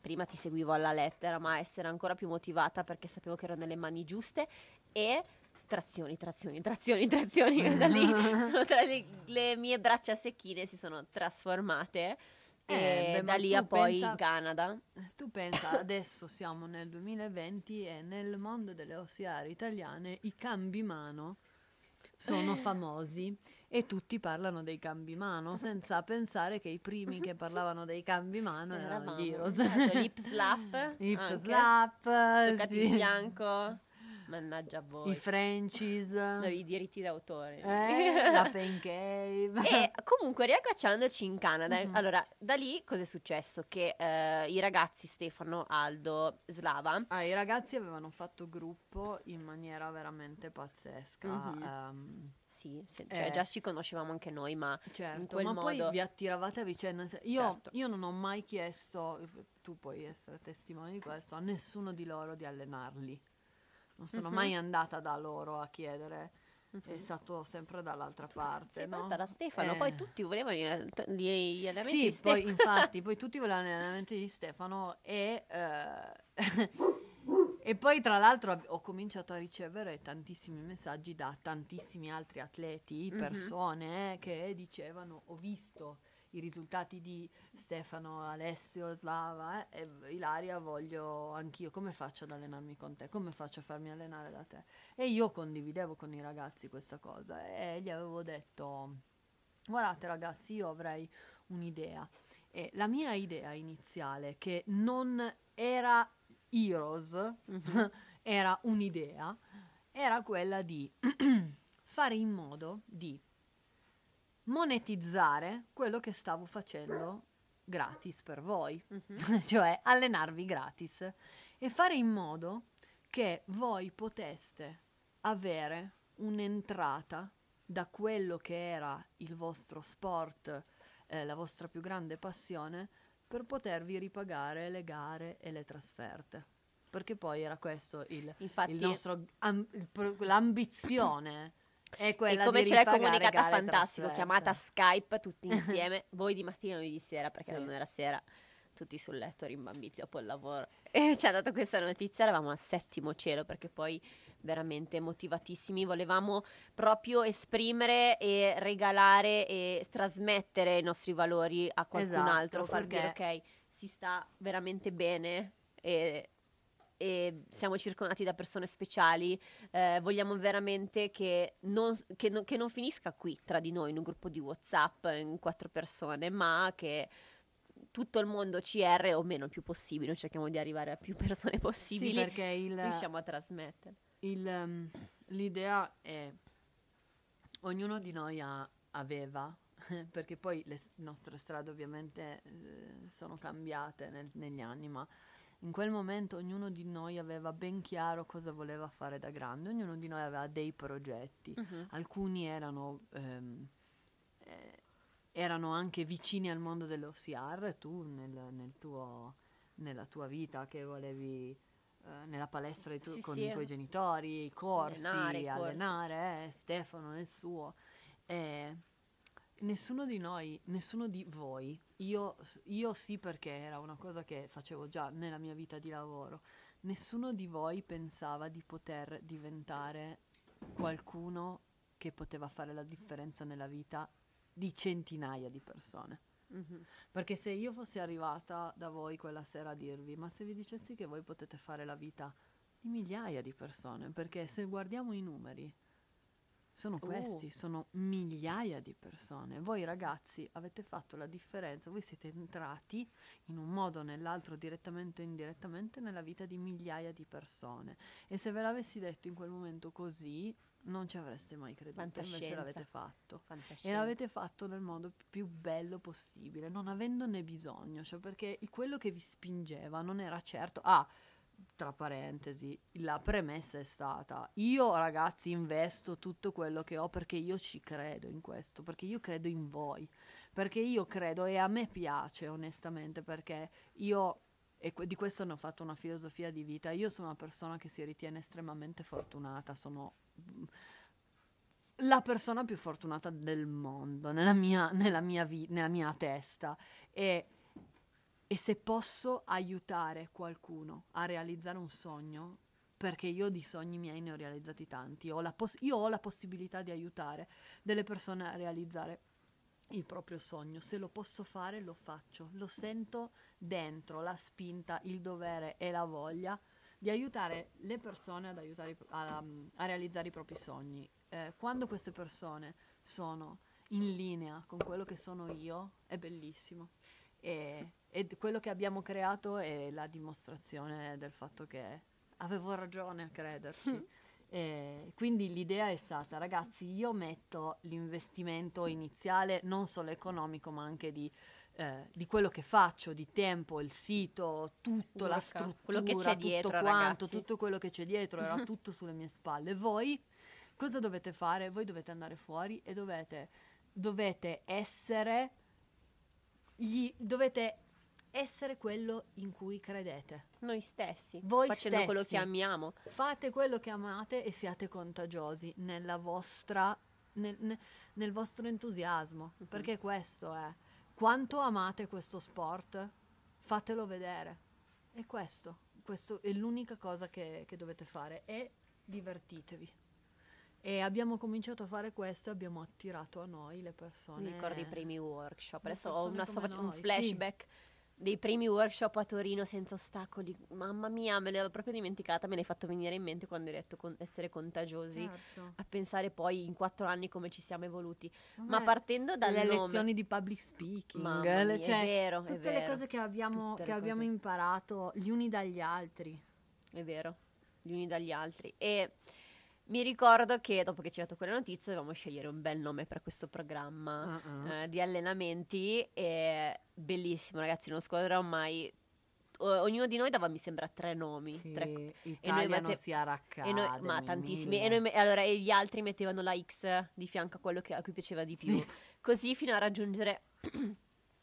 Prima ti seguivo alla lettera, ma a essere ancora più motivata perché sapevo che ero nelle mani giuste e trazioni, trazioni, trazioni, trazioni. *laughs* da lì *laughs* sono tra le, le mie braccia secchine si sono trasformate Eh, beh, da lì a poi pensa- in Canada. Tu pensa, adesso siamo nel 2020 e nel mondo delle OCR italiane i cambi mano sono *laughs* famosi e tutti parlano dei cambi mano senza pensare che i primi che parlavano dei cambi mano erano Eravamo. gli Heroes. Certo, lip slap, Hip anche. slap, Toccati sì. il fianco. Mannaggia a voi. i Frenchies, No, I diritti d'autore. eh, *laughs* la Pain Cave. E comunque riagganciandoci in Canada, Mhm. allora da lì cosa è successo? Che eh, i ragazzi Stefano, Aldo, Slava, Ah, I ragazzi avevano fatto gruppo in maniera veramente pazzesca. Mhm. ehm, sì, se- cioè Eh. già ci conoscevamo anche noi, ma Certo, quel ma modo- poi vi attiravate a vicenda. Io, Certo. io non ho mai chiesto, tu puoi essere testimone di questo, a nessuno di loro di allenarli. Non sono Mhm. mai andata da loro a chiedere, è stato sempre dall'altra parte. Sì, no? da Stefano, Eh, poi tutti volevano gli, allenamenti Sì, di poi Stefano. infatti, poi *laughs* tutti volevano gli allenamenti di Stefano e, eh, *laughs* e poi tra l'altro ho cominciato a ricevere tantissimi messaggi da tantissimi altri atleti, Mhm. persone eh, che dicevano ho visto i risultati di Stefano, Alessio, Slava eh, e Ilaria voglio anch'io, come faccio ad allenarmi con te? Come faccio a farmi allenare da te? E io condividevo con i ragazzi questa cosa e gli avevo detto guardate ragazzi io avrei un'idea e la mia idea iniziale che non era Heroes Mhm. *laughs* era un'idea era quella di *clears throat* fare in modo di monetizzare quello che stavo facendo gratis per voi Mhm. *laughs* cioè allenarvi gratis e fare in modo che voi poteste avere un'entrata da quello che era il vostro sport, eh, la vostra più grande passione, per potervi ripagare le gare e le trasferte. Perché poi era questo il, Infatti, il nostro am- l'ambizione. E come ce l'hai comunicata e fantastico, chiamata Skype tutti *laughs* insieme, voi di mattina, noi di sera, perché Sì. non era sera, tutti sul letto rimbambiti dopo il lavoro. *laughs* E ci ha dato questa notizia, eravamo al settimo cielo, perché poi veramente motivatissimi, volevamo proprio esprimere e regalare e trasmettere i nostri valori a qualcun Esatto, altro, far dire perché- ok, si sta veramente bene e e siamo circondati da persone speciali, eh, vogliamo veramente che non, che non- che non finisca qui tra di noi in un gruppo di WhatsApp in quattro persone, ma che tutto il mondo CR o meno il più possibile, cerchiamo di arrivare a più *laughs* persone Sì, possibili, perché il, riusciamo a trasmettere. Il, ehm, l'idea è ognuno di noi ha- aveva *laughs* perché poi le nostre strade ovviamente eh, sono cambiate nel- negli anni ma in quel momento ognuno di noi aveva ben chiaro cosa voleva fare da grande ognuno di noi aveva dei progetti Mhm. alcuni erano ehm, eh, erano anche vicini al mondo dell'OCR tu nel, nel tuo, nella tua vita che volevi eh, nella palestra tu- Sì, con sì. i tuoi genitori, i corsi, Allenare, i corsi. allenare, eh, Stefano nel suo. Eh, nessuno di noi, nessuno di voi, io, io sì perché era una cosa che facevo già nella mia vita di lavoro, nessuno di voi pensava di poter diventare qualcuno che poteva fare la differenza nella vita di centinaia di persone. Mhm. Perché se io fossi arrivata da voi quella sera a dirvi, ma se vi dicessi che voi potete fare la vita di migliaia di persone, perché se guardiamo i numeri, sono Oh. questi, sono migliaia di persone. Voi ragazzi avete fatto la differenza, voi siete entrati in un modo o nell'altro, direttamente o indirettamente, nella vita di migliaia di persone. E se ve l'avessi detto in quel momento così, non ci avreste mai creduto, invece l'avete fatto. E l'avete fatto nel modo più bello possibile, non avendone bisogno, cioè perché quello che vi spingeva non era certo, ah, tra parentesi, la premessa è stata, io ragazzi investo tutto quello che ho perché io ci credo in questo, perché io credo in voi, perché io credo e a me piace onestamente, perché io, e di questo ne ho fatto una filosofia di vita, io sono una persona che si ritiene estremamente fortunata, sono la persona più fortunata del mondo nella mia, nella mia, vi- nella mia testa e, e se posso aiutare qualcuno a realizzare un sogno perché io di sogni miei ne ho realizzati tanti ho la poss- io ho la possibilità di aiutare delle persone a realizzare il proprio sogno. Se lo posso fare, lo faccio. Lo sento dentro, la spinta, il dovere e la voglia di aiutare le persone ad aiutare a, a realizzare i propri sogni. Eh, quando queste persone sono in linea con quello che sono io, è bellissimo. E, e quello che abbiamo creato è la dimostrazione del fatto che avevo ragione a crederci. Eh, quindi l'idea è stata, ragazzi, io metto l'investimento iniziale non solo economico, ma anche di, eh, di quello che faccio, di tempo, il sito, tutto, Urca, la struttura, quello che c'è dietro, quanto, ragazzi. tutto quello che c'è dietro, era *laughs* tutto sulle mie spalle. Voi cosa dovete fare? Voi dovete andare fuori e dovete, dovete essere, gli, dovete essere quello in cui credete. Noi stessi, Voi facendo stessi. quello che amiamo. Fate quello che amate e siate contagiosi nella vostra, nel, nel, vostro entusiasmo, uh-huh. perché questo è. Quanto amate questo sport, fatelo vedere. E questo, questo è l'unica cosa che, che dovete fare e divertitevi. E abbiamo cominciato a fare questo e abbiamo attirato a noi le persone. Mi ricordo i primi workshop. Adesso ho una, un flashback. Sì dei primi workshop a Torino senza ostacoli. Mamma mia, me l'ho proprio dimenticata, me l'hai fatto venire in mente quando hai detto con essere contagiosi. Certo. A pensare poi in quattro anni come ci siamo evoluti. Vabbè, Ma partendo dalle lezioni di public speaking, mia, cioè, è vero, tutte è vero. le cose che abbiamo, che abbiamo imparato gli uni dagli altri. È vero, gli uni dagli altri. E mi ricordo che dopo che ci hai dato quelle notizie dovevamo scegliere un bel nome per questo programma eh, di allenamenti e bellissimo ragazzi, non scorderò mai ognuno di noi dava, mi sembra, tre nomi. Sì, tre... Italia e noi mette... Sierra Academy, e noi, Ma tantissimi. E, noi, allora, e gli altri mettevano la X di fianco a quello che, a cui piaceva di più. Sì. Così fino a raggiungere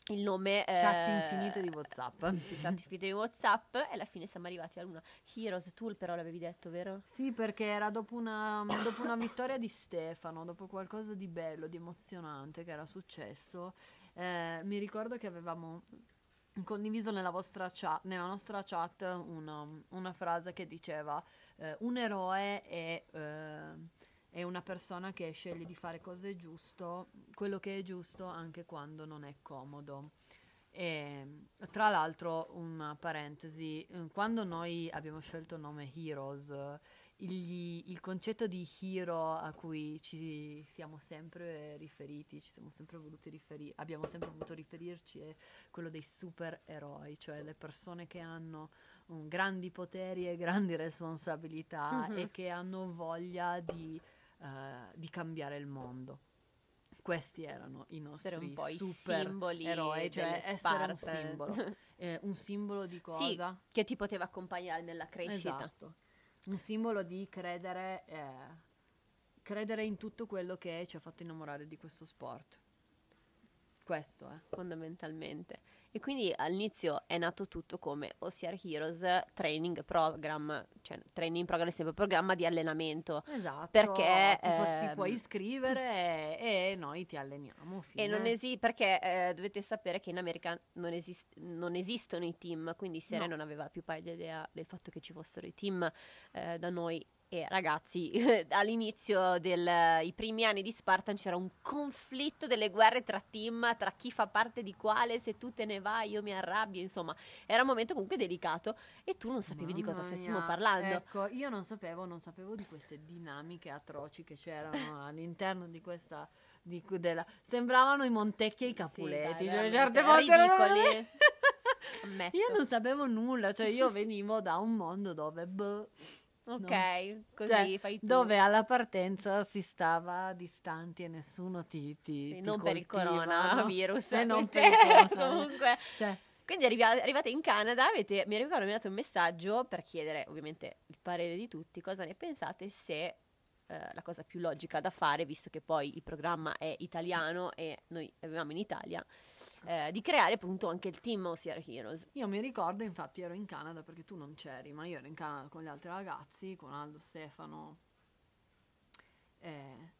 il nome chat eh, infinite di Whatsapp. Sì, sì, chat infinite di Whatsapp e alla fine siamo arrivati a una Heroes Tool, però l'avevi detto, vero? Sì, perché era dopo una, *coughs* dopo una vittoria di Stefano, dopo qualcosa di bello, di emozionante che era successo. Eh, mi ricordo che avevamo condiviso nella, chat, nella nostra chat una, una, frase che diceva eh, un eroe è eh, è una persona che sceglie di fare cose giusto, quello che è giusto anche quando non è comodo. E, tra l'altro, una parentesi, quando noi abbiamo scelto il nome Heroes, il, il, concetto di hero a cui ci siamo sempre riferiti, ci siamo sempre voluti riferire, abbiamo sempre voluto riferirci è quello dei supereroi, cioè le persone che hanno um, grandi poteri e grandi responsabilità mm-hmm. e che hanno voglia di uh, di cambiare il mondo. Questi erano i nostri essere un po' super simboli eroi, cioè essere un simbolo. *laughs* eh, un simbolo di cosa? Sì, che ti poteva accompagnare nella crescita. Esatto. Un simbolo di credere, eh, credere in tutto quello che ci ha fatto innamorare di questo sport. Questo è. Fondamentalmente. E quindi all'inizio è nato tutto come OCR Heroes Training Program, cioè training program è sempre programma di allenamento. Esatto. Perché ti, ehm, ti puoi iscrivere e, e, noi ti alleniamo. Fine. E non esiste, perché eh, dovete sapere che in America non, esist- non, esistono i team, quindi Sere no. non aveva più pari idea del fatto che ci fossero i team eh, da noi e ragazzi, *laughs* all'inizio dei primi anni di Spartan c'era un conflitto delle guerre tra team, tra chi fa parte di quale, se tu te ne vai io mi arrabbio, insomma, era un momento comunque delicato e tu non sapevi Mamma di cosa stessimo parlando. Ecco, io non sapevo, non sapevo di queste dinamiche atroci che c'erano *laughs* all'interno di questa di, della, sembravano i Montecchi e i Capuletti, sì, dai, cioè certe volte ridicoli. *laughs* io non sapevo nulla, cioè io venivo da un mondo dove boh, Ok, no. così cioè, fai tu. Dove alla partenza si stava distanti e nessuno ti, ti, sì, ti Non coltiva, per il coronavirus. No? E non per il coronavirus. Comunque. Cioè. Quindi arrivate, arrivate in Canada, avete, mi ricordo mi dato un messaggio per chiedere ovviamente il parere di tutti, cosa ne pensate se eh, la cosa più logica da fare, visto che poi il programma è italiano e noi avevamo in Italia, eh, di creare appunto anche il team OCR Heroes. Io mi ricordo, infatti, ero in Canada perché tu non c'eri, ma io ero in Canada con gli altri ragazzi, con Aldo, Stefano. Eh,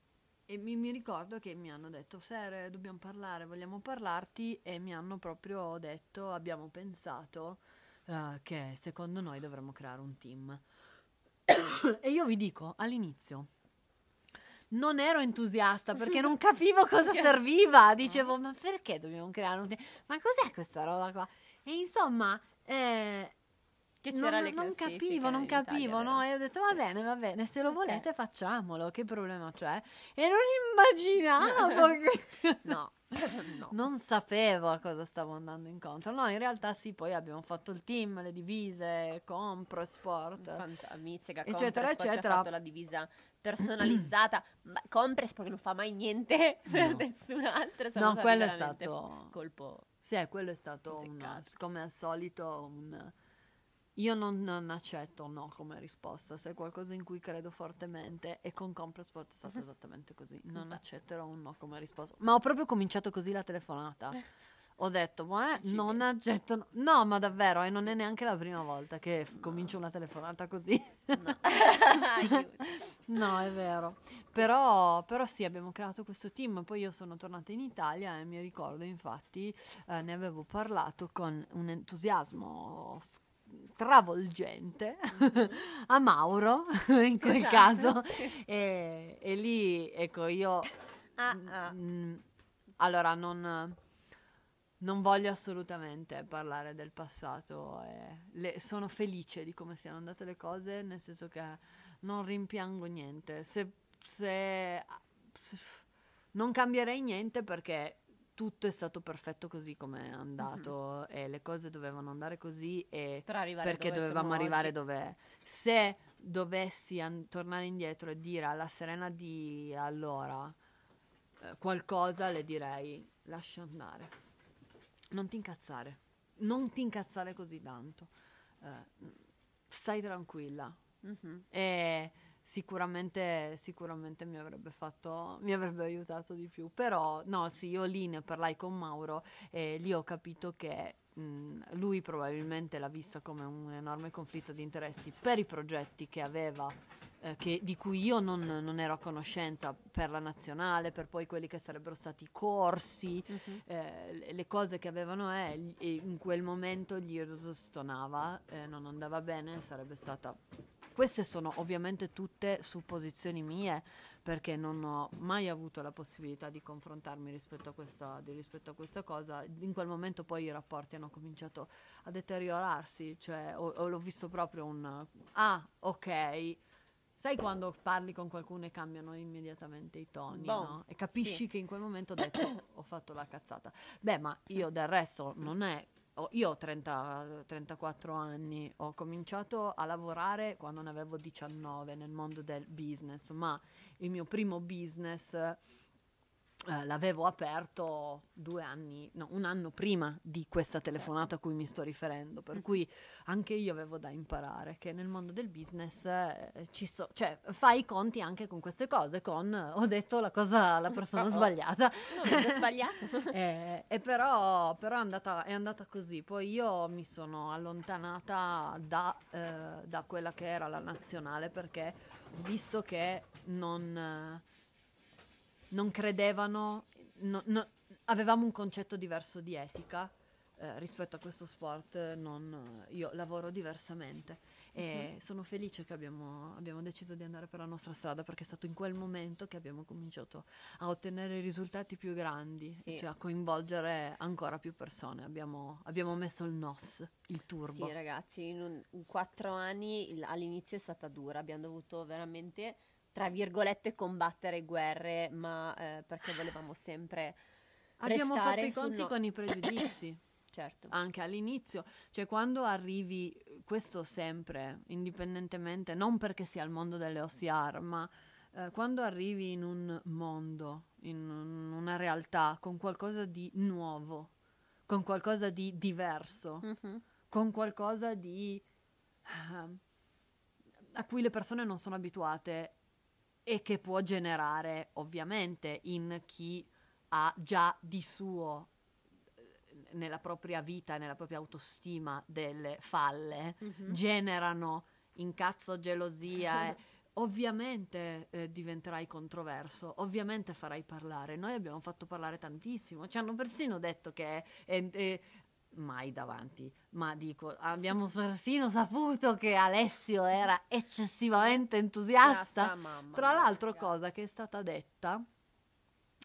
e mi, mi, ricordo che mi hanno detto, Sere, dobbiamo parlare, vogliamo parlarti, e mi hanno proprio detto, abbiamo pensato uh, che secondo noi dovremmo creare un team. *coughs* e io vi dico, all'inizio, non ero entusiasta perché non *laughs* capivo cosa serviva. Dicevo, ma perché dobbiamo creare un... Ma cos'è questa roba qua? E insomma... Eh, che c'era non, non capivo, non Italia, capivo, vero? no? E ho detto va bene, va bene, se lo Ok. volete facciamolo, che problema c'è? E non immaginavo *laughs* che... No, *laughs* no. Non sapevo a cosa stavo andando incontro. No, in realtà sì, poi abbiamo fatto il team, le divise, compro, sport. Fanta- Mizzica, Eccetera, eccetera. fatto la divisa personalizzata. Ma Compress perché non fa mai niente *laughs* per No. nessun altro. No, quello è stato... colpo. Sì, eh, quello è stato, un, come al solito, un... Io non, non accetto no come risposta, se è qualcosa in cui credo fortemente e con Compressport è stato esattamente così, non Esatto. accetterò un no come risposta. Ma ho proprio cominciato così la telefonata. *laughs* Ho detto, ma eh, non accetto, no. no, ma davvero, e non è neanche la prima volta che f- comincio una telefonata così. No. *laughs* No, è vero. Però, però sì, abbiamo creato questo team. Poi io sono tornata in Italia e mi ricordo, infatti, eh, ne avevo parlato con un entusiasmo s- travolgente *laughs* a Mauro, in quel Esatto. caso. *laughs* E, e lì, ecco, io... Ah, ah. mm, allora, non... Non voglio assolutamente parlare del passato, e le- sono felice di come siano andate le cose, nel senso che non rimpiango niente. Se, se- se- non cambierei niente perché tutto è stato perfetto così come è andato e le cose dovevano andare così e perché dove dovevamo arrivare oggi. dove se dovessi an- tornare indietro e dire alla Serena di allora eh, qualcosa le direi lascia andare non ti incazzare non ti incazzare così tanto Eh, stai tranquilla Mhm. e sicuramente, sicuramente mi avrebbe fatto, mi avrebbe aiutato di più. Però, no, sì, io lì ne parlai con Mauro e lì ho capito che mh, lui probabilmente l'ha vista come un enorme conflitto di interessi per i progetti che aveva. Eh, che- di cui io non, non ero a conoscenza per la nazionale, per poi quelli che sarebbero stati i corsi, Mhm. eh, le- cose che avevano è gli- e in quel momento gli stonava, eh, non andava bene, sarebbe stata... Queste sono ovviamente tutte supposizioni mie perché non ho mai avuto la possibilità di confrontarmi rispetto a questa, di- rispetto a questa cosa. In quel momento poi i rapporti hanno cominciato a deteriorarsi, cioè ho, ho- l'ho visto proprio un... Ah, ok. Sai quando parli con qualcuno e cambiano immediatamente i toni, Boh, no? E capisci sì. che in quel momento ho detto ho fatto la cazzata. Beh, ma io del resto non è. io ho 30 34 anni, ho cominciato a lavorare quando ne avevo 19 nel mondo del business, ma il mio primo business eh, l'avevo aperto due anni, no, un anno prima di questa telefonata a cui mi sto riferendo, per cui anche io avevo da imparare che nel mondo del business eh, ci so, cioè fai i conti anche con queste cose, con ho detto la cosa alla persona *laughs* Oh, sbagliata. No, sbagliato. *laughs* Eh, e però, però è, andata, è andata così. Poi io mi sono allontanata da, eh, da quella che era la nazionale perché visto che non, non credevano, no- no- avevamo un concetto diverso di etica. eh, rispetto a questo sport non- io lavoro diversamente e sono felice che abbiamo, abbiamo deciso di andare per la nostra strada perché è stato in quel momento che abbiamo cominciato a ottenere risultati più grandi, Sì. cioè a coinvolgere ancora più persone. Abbiamo, abbiamo messo il NOS, il turbo. Sì, ragazzi, in, un- in quattro anni il- all'inizio è stata dura, abbiamo dovuto veramente, tra virgolette, combattere guerre, ma eh, perché volevamo sempre abbiamo fatto i conti no- con i pregiudizi. *coughs* Certo. anche all'inizio, cioè quando arrivi, questo sempre, indipendentemente, non perché sia il mondo delle OCR, ma eh, quando arrivi in un mondo, in un- una realtà, con qualcosa di nuovo, con qualcosa di diverso, Mhm. con qualcosa di ehm, a cui le persone non sono abituate e che può generare ovviamente in chi ha già di suo eh, nella propria vita, nella propria autostima delle falle, Mhm. generano incazzo, gelosia. e *laughs* ovviamente eh, diventerai controverso, ovviamente farai parlare. Noi abbiamo fatto parlare tantissimo, ci hanno persino detto che eh, eh, mai davanti, ma dico, abbiamo persino saputo che Alessio era eccessivamente entusiasta. mamma Tra l'altro, ragazzi. cosa che è stata detta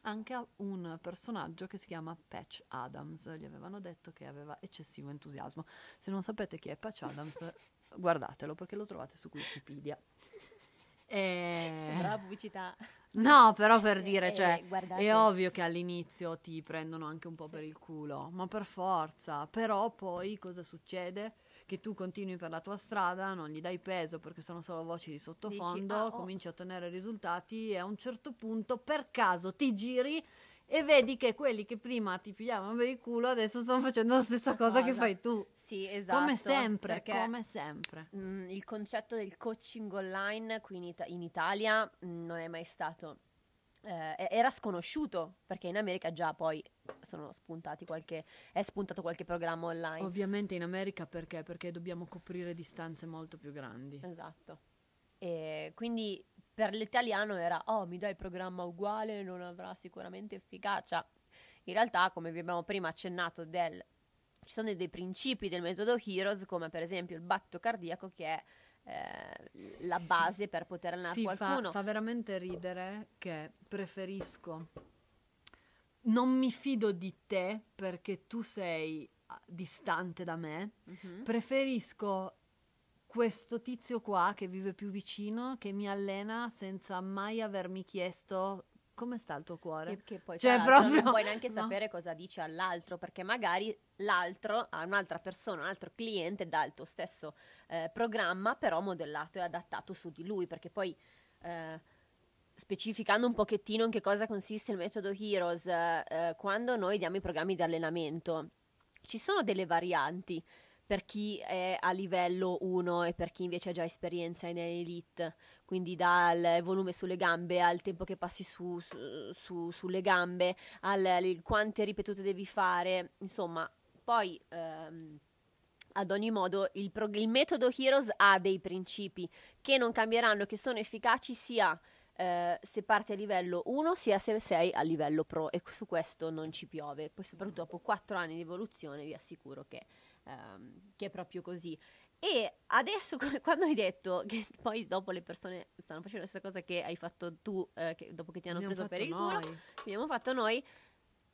anche a un personaggio che si chiama Patch Adams. Gli avevano detto che aveva eccessivo entusiasmo. Se non sapete chi è Patch Adams, *laughs* guardatelo perché lo trovate su Wikipedia. E- Sembrava pubblicità. No, però per *laughs* dire, Eh, cioè, guardate. è ovvio che all'inizio ti prendono anche un po' Sì. per il culo, ma per forza. Però poi cosa succede? Che tu continui per la tua strada, non gli dai peso perché sono solo voci di sottofondo, ah, oh. cominci a ottenere risultati e a un certo punto per caso ti giri e vedi che quelli che prima ti pigliavano per il culo adesso stanno facendo la stessa cosa che Cosa. fai tu. Sì, esatto. come sempre, come sempre. mm, il concetto del coaching online qui in, Ita- in Italia mm, non è mai stato... eh, era sconosciuto perché in America già poi sono spuntati qualche è spuntato qualche programma online Ovviamente in America perché? Perché dobbiamo coprire distanze molto più grandi. Esatto. E quindi per l'italiano era, oh, mi dai il programma uguale, non avrà sicuramente efficacia. In realtà, come vi abbiamo prima accennato, del- ci sono dei principi del metodo Heroes, come per esempio il battito cardiaco, che è eh, la base per poter allenare Sì, fa, qualcuno. fa veramente ridere che preferisco. Non mi fido di te perché tu sei ah, distante da me. Mhm. Preferisco questo tizio qua che vive più vicino, che mi allena senza mai avermi chiesto come sta il tuo cuore. Che, che poi Cioè, proprio- non puoi neanche *laughs* no. sapere cosa dice all'altro, perché magari l'altro a un'altra persona, un altro cliente dà il tuo stesso eh, programma, però modellato e adattato su di lui, perché poi eh, specificando un pochettino in che cosa consiste il metodo Heroes, eh, eh, quando noi diamo i programmi di allenamento, ci sono delle varianti per chi è a livello 1 e per chi invece ha già esperienza in elite, quindi dal volume sulle gambe al tempo che passi su, su- su- sulle gambe, al al- quante ripetute devi fare, insomma, poi ehm, ad ogni modo il, prog- il metodo Heroes ha dei principi che non cambieranno, che sono efficaci sia eh, se parti a livello 1 sia se sei a livello pro e su questo non ci piove. Poi soprattutto dopo 4 anni di evoluzione vi assicuro che, ehm, che è proprio così. E adesso *laughs* quando hai detto che poi dopo le persone stanno facendo la stessa cosa che hai fatto tu eh, che- dopo che ti hanno Abbiamo preso per il fatto culo, noi. abbiamo fatto noi.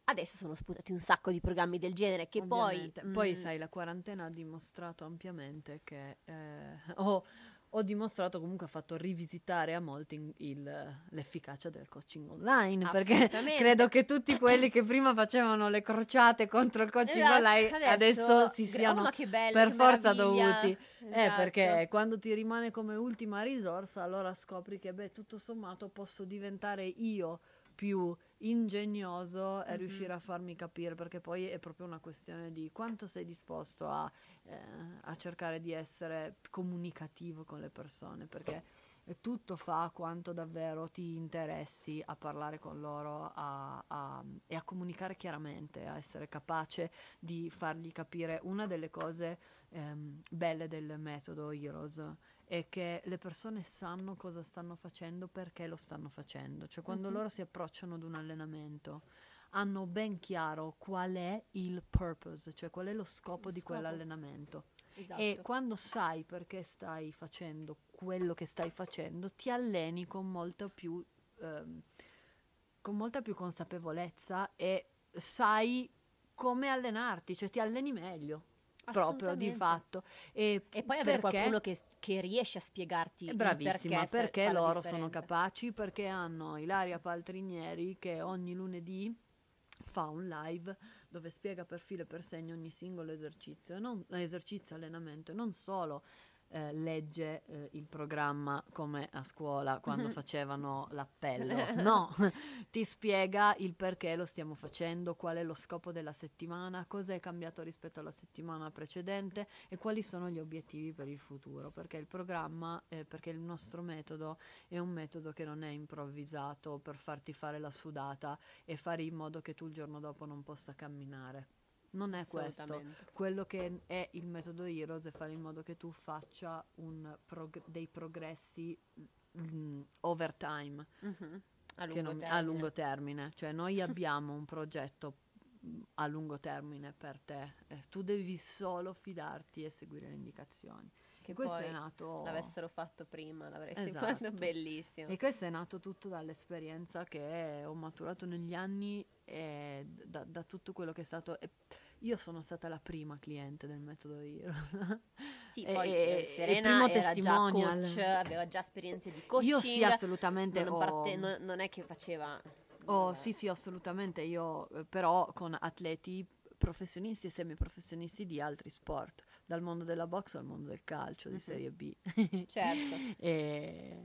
Adesso sono sputati un sacco di programmi del genere che Ovviamente. poi... Poi, mm, sai, la quarantena ha dimostrato ampiamente che eh, *laughs* ho, ho dimostrato comunque ha fatto rivisitare a molti il- l'efficacia del coaching online perché credo che tutti quelli che prima facevano le crociate contro il coaching Esatto, online adesso, si gra- siano oh, bello, per forza meraviglia. dovuti eh Esatto. perché quando ti rimane come ultima risorsa allora scopri che beh tutto sommato posso diventare io più ingegnoso e Mhm. riuscire a farmi capire perché poi è proprio una questione di quanto sei disposto a, eh, a cercare di essere comunicativo con le persone perché tutto fa quanto davvero ti interessi a parlare con loro a- a- e a comunicare chiaramente, a essere capace di fargli capire una delle cose ehm, belle del metodo Heroes è che le persone sanno cosa stanno facendo perché lo stanno facendo, cioè quando Mhm. loro si approcciano ad un allenamento hanno ben chiaro qual è il purpose, cioè qual è lo scopo Lo di scopo. quell'allenamento. Esatto. E quando sai perché stai facendo quello che stai facendo, ti alleni con molta più, ehm, con molta più consapevolezza e sai come allenarti, cioè ti alleni meglio proprio di fatto. E, E poi avere perché- qualcuno che, che riesce a spiegarti bravissima, perché, perché, loro sono capaci, perché hanno Ilaria Paltrinieri che ogni lunedì fa un live dove spiega per filo e per segno ogni singolo esercizio, non, esercizio, allenamento, non solo eh, legge eh, il programma come a scuola quando *laughs* facevano l'appello, *laughs* no, *laughs* ti spiega il perché lo stiamo facendo, qual è lo scopo della settimana, cosa è cambiato rispetto alla settimana precedente e quali sono gli obiettivi per il futuro, perché il programma, eh, perché il nostro metodo è un metodo che non è improvvisato per farti fare la sudata e fare in modo che tu il giorno dopo non possa camminare. Non è questo. Quello che è il metodo Heroes è fare in modo che tu faccia un prog- dei progressi mm, over time Mhm. A lungo non- a termine. lungo termine. Cioè noi *laughs* abbiamo un progetto mh, a lungo termine per te. Eh, tu devi solo fidarti e seguire le indicazioni. Che questo poi è nato l'avessero fatto prima, l'avresti Esatto. fatto bellissimo. E questo è nato tutto dall'esperienza che ho maturato negli anni e da, da tutto quello che è stato. e io sono stata la prima cliente del metodo Heroes. *laughs* Sì, E- poi eh, Serena primo era già coach, aveva già esperienze di coaching. Io sì, assolutamente. non, ho- parte- non- non è che faceva... Oh, sì, sì, assolutamente. Io eh, però con atleti professionisti e semiprofessionisti di altri sport, dal mondo della box al mondo del calcio di Mhm. Serie B. Certo. *laughs* E...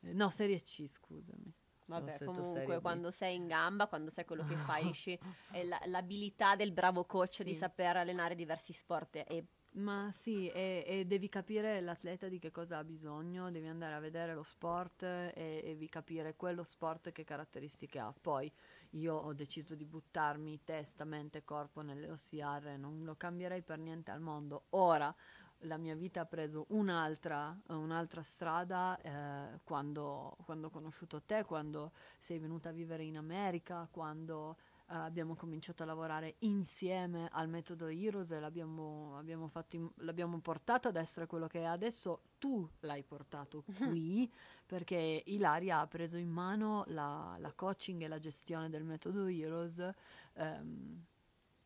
No, Serie C, scusami. Vabbè, comunque quando sei in gamba, quando sai quello che fai, riesci- *laughs* è la- l'abilità del bravo coach di Sì. saper allenare diversi sport e Ma sì, e, e devi capire l'atleta di che cosa ha bisogno, devi andare a vedere lo sport e, e devi capire quello sport che caratteristiche ha. Poi io ho deciso di buttarmi testa, mente e corpo nelle OCR, non lo cambierei per niente al mondo. Ora la mia vita ha preso un'altra, un'altra strada eh, quando, quando ho conosciuto te, quando sei venuta a vivere in America, quando eh, abbiamo cominciato a lavorare insieme al metodo Heroes e l'abbiamo, abbiamo fatto in- l'abbiamo portato ad essere quello che è adesso. Tu l'hai portato *laughs* qui perché Ilaria ha preso in mano la, la coaching e la gestione del metodo Heroes ehm,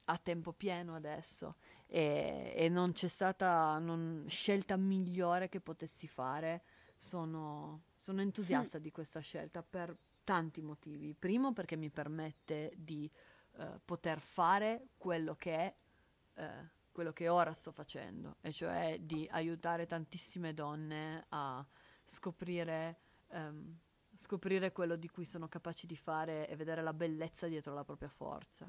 a tempo pieno adesso e, e non c'è stata non- scelta migliore che potessi fare. Sono, sono entusiasta di questa scelta per tanti motivi. Primo perché mi permette di eh, poter fare quello che è eh, quello che ora sto facendo, e cioè di aiutare tantissime donne a scoprire, ehm, scoprire quello di cui sono capaci di fare e vedere la bellezza dietro la propria forza.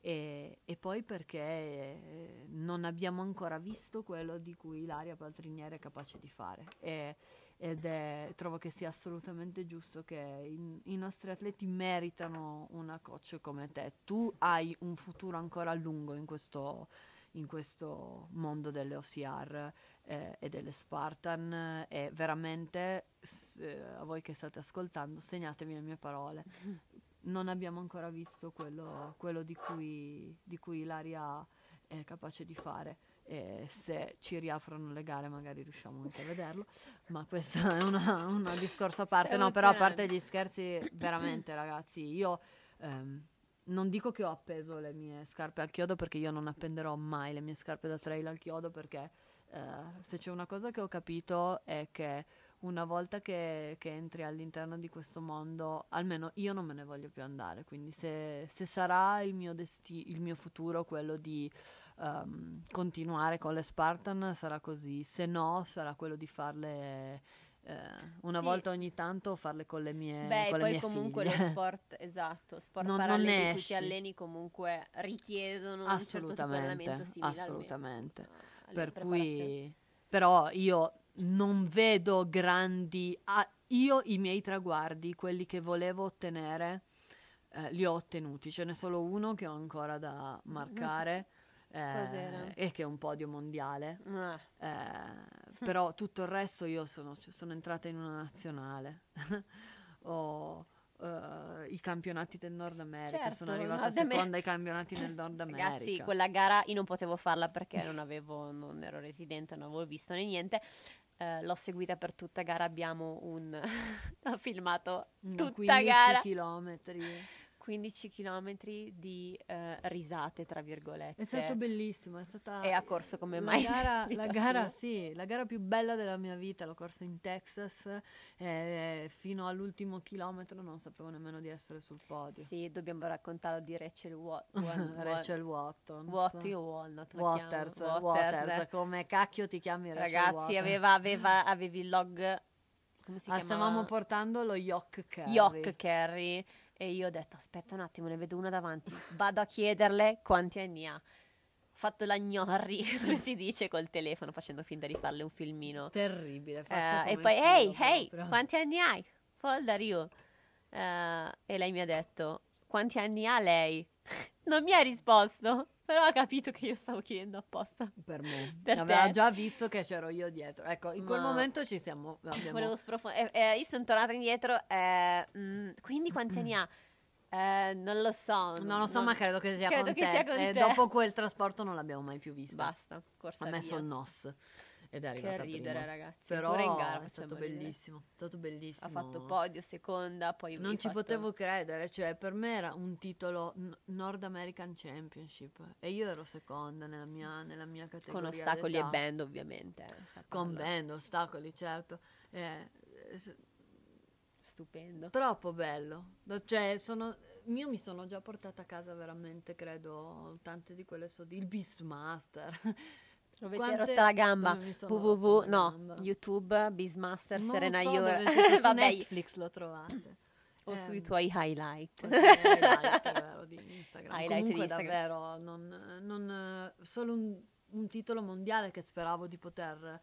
E, e poi perché eh, non abbiamo ancora visto quello di cui Ilaria Paltriniere è capace di fare. E- ed è, trovo che sia assolutamente giusto che i, i nostri atleti meritano una coach come te. Tu hai un futuro ancora a lungo in questo, in questo mondo delle OCR eh, e delle Spartan e veramente s- eh, a voi che state ascoltando segnatevi le mie parole *laughs* non abbiamo ancora visto quello, quello di, cui, di cui Ilaria è capace di fare. E se ci riaprono le gare magari riusciamo anche a vederlo, ma questo è una- un discorso a parte. No, però a parte gli scherzi, veramente ragazzi, io ehm, non dico che ho appeso le mie scarpe al chiodo perché io non appenderò mai le mie scarpe da trail al chiodo perché eh, se c'è una cosa che ho capito è che una volta che, che entri all'interno di questo mondo, almeno io non me ne voglio più andare. Quindi, se, se sarà il mio, desti- il mio futuro quello di ehm, continuare con le Spartan, sarà così. Se no, sarà quello di farle eh, una Sì. volta ogni tanto, farle con le mie, Beh, con le poi mie comunque figlie. lo *laughs* sport, esatto, sport Non- non paralleli cui esci. ti alleni comunque richiedono un certo tipo di allenamento Assolutamente, simile assolutamente. alle per cui però io non vedo grandi ah, io i miei traguardi quelli che volevo ottenere eh, li ho ottenuti. Ce n'è solo uno che ho ancora da marcare *laughs* eh, e che è un podio mondiale. Ah, eh, però tutto il resto io sono, cioè, sono entrata in una nazionale. *laughs* Ho eh, i campionati del Nord America Certo, sono arrivata Nord Amer- seconda ai campionati del Nord *laughs* America Ragazzi, quella gara io non potevo farla perché non avevo, non ero residente, non avevo visto né niente. Eh, l'ho seguita per tutta gara, abbiamo un... *laughs* ho filmato tutta 15 gara. chilometri 15 km di eh, risate, tra virgolette. È stato bellissimo, è stata E ha corso come la mai Gara, *laughs* la gara, sì, la gara più bella della mia vita, l'ho corsa in Texas, eh, fino all'ultimo chilometro non sapevo nemmeno di essere sul podio. Sì, dobbiamo raccontarlo di Rachel Wa- *laughs* Wa- Rachel Watton. Watty o Walnut. Waters, chiamo. Waters, come cacchio ti chiami Rachel Ragazzi, Waters? aveva, aveva, avevi il log... Come si Ah, stavamo portando lo Yoke Carry. Yoke Carry e io ho detto aspetta un attimo ne vedo una davanti. Vado a chiederle quanti anni ha. Ho fatto la gnorri *laughs* come si dice col telefono facendo finta di farle un filmino. Terribile, faccio e poi ehi ehi quanti anni hai? Old are you?" Eh, e lei mi ha detto quanti anni ha lei? *laughs* Non mi ha risposto però ha capito che io stavo chiedendo apposta Per me. Per Aveva te. già visto che c'ero io dietro. Ecco, in quel Ma- momento ci siamo... abbiamo- Volevo sprofondire. io sono tornata indietro. eh, mm, quindi quanti anni ha? *clears throat* Eh, non lo so. Non lo so, ma credo che sia credo con che te. sia con te. dopo quel trasporto non l'abbiamo mai più vista. Basta, corsa ha messo il NOS ed è Che arrivata ridere, prima. ragazzi. Però Pure in gara è stato ridere. bellissimo, è stato bellissimo. Ha fatto podio, seconda, poi Non ci fatto- potevo credere, cioè per me era un titolo N- Nord American Championship e io ero seconda nella mia, nella mia categoria. con ostacoli e d'età. band, ovviamente. eh, Con band, ostacoli, certo. Eh, Stupendo. troppo bello. Cioè, sono, io mi sono già portata a casa veramente, credo, tante di quelle so il Beastmaster. Dove si è Quante- rotta la gamba? www, no, gamba? YouTube, Beastmaster, Non Serena so siete, su *laughs* Netflix lo trovate. o Ehm, sui tuoi highlight. *laughs* vero, di Instagram. Highlight di Comunque Instagram. davvero non, non- solo un, un titolo mondiale che speravo di poter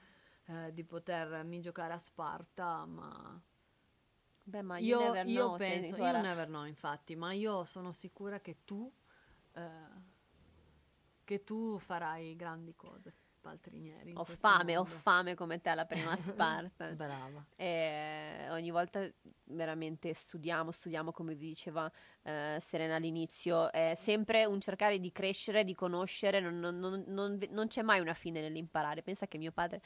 eh, di potermi giocare a Sparta, ma Beh, ma io, never io know, penso, io never know infatti, ma io sono sicura che tu eh, che tu farai grandi cose, Paltrinieri. in Ho fame, ho mondo. fame come te alla prima *laughs* Sparta. Brava. E ogni volta veramente studiamo, studiamo come vi diceva eh, Serena all'inizio, è sempre un cercare di crescere, di conoscere, non, non- non- non- non c'è mai una fine nell'imparare. Pensa che mio padre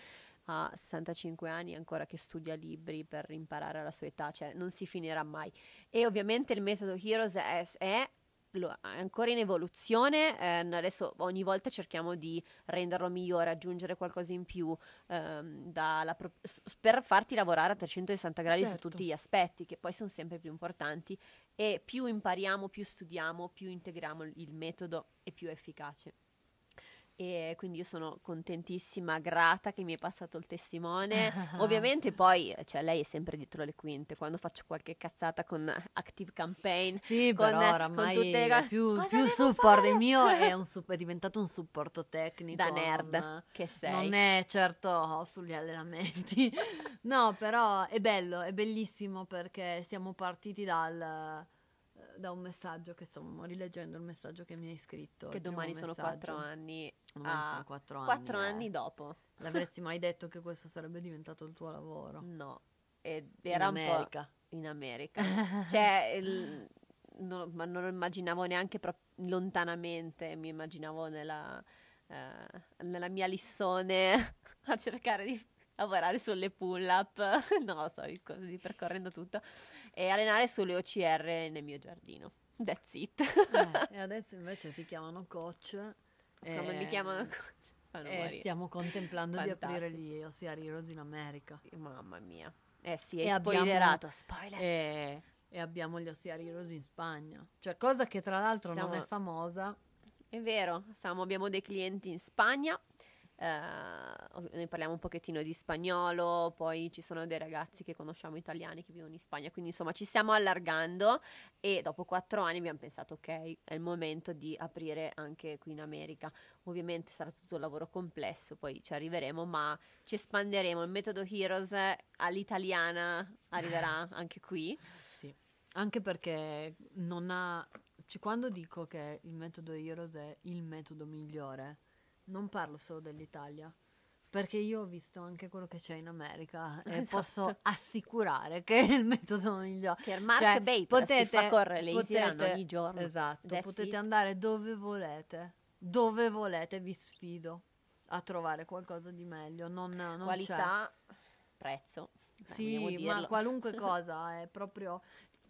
ha 65 anni ancora che studia libri per imparare alla sua età, cioè non si finirà mai. E ovviamente il metodo Heroes è, è lo- è ancora in evoluzione, eh, adesso ogni volta cerchiamo di renderlo migliore, aggiungere qualcosa in più, ehm, dalla pro- per farti lavorare a 360 gradi su Certo. tutti gli aspetti, che poi sono sempre più importanti. E più impariamo, più studiamo, più integriamo il- il metodo e più è efficace. E quindi io sono contentissima, grata che mi hai passato il testimone. *laughs* Ovviamente poi, cioè, lei è sempre dietro le quinte. Quando faccio qualche cazzata con Active Campaign, Sì, con- però con oramai tutte le più, più support. fare? Il mio è, *laughs* un sup- è diventato un supporto tecnico. da nerd non- che sei. Non è certo sugli allenamenti. *laughs* no, però è bello, è bellissimo perché siamo partiti dal, da un messaggio che stavamo rileggendo, il messaggio che mi hai scritto. che domani sono quattro anni. Domani a- sono quattro anni. quattro eh. anni dopo. L'avresti mai detto che questo sarebbe diventato il tuo lavoro? *laughs* No. Ed In era po' America. in America. cioè, il- non, ma non lo immaginavo neanche lontanamente, mi immaginavo nella, eh, nella mia lissone *laughs* a cercare di lavorare sulle pull-up, *laughs* no, sto ripercorrendo tutto, e allenare sulle OCR nel mio giardino. That's it. Eh, e adesso invece ti chiamano coach. Come mi e- chiamano coach? E stiamo contemplando di aprire gli Ossia Heroes in America. Mamma mia. Eh sì, E hai abbiamo- spoilerato, spoiler. E, e abbiamo gli Ossia Heroes in Spagna. Cioè, cosa che tra l'altro non Siamo- è famosa. È vero, siamo- abbiamo dei clienti in Spagna, eh, noi parliamo un pochettino di spagnolo, poi ci sono dei ragazzi che conosciamo italiani che vivono in Spagna, quindi insomma ci stiamo allargando e dopo quattro anni abbiamo pensato ok, è il momento di aprire anche qui in America. Ovviamente sarà tutto un lavoro complesso, poi ci arriveremo, ma ci espanderemo. Il metodo Heroes all'italiana arriverà *laughs* anche qui. Sì. Anche perché non ha. cioè, quando dico che il metodo Heroes è il metodo migliore, non parlo solo dell'Italia. Perché io ho visto anche quello che c'è in America e *laughs* Esatto. posso assicurare che è il metodo migliore. Che Mark Cioè, Bates ti fa correre le potete- ogni giorno. Esatto, That's potete it. andare dove volete, dove volete, vi sfido a trovare qualcosa di meglio. Non, non c'è. Qualità, prezzo. Beh, Sì, ma qualunque *laughs* cosa è proprio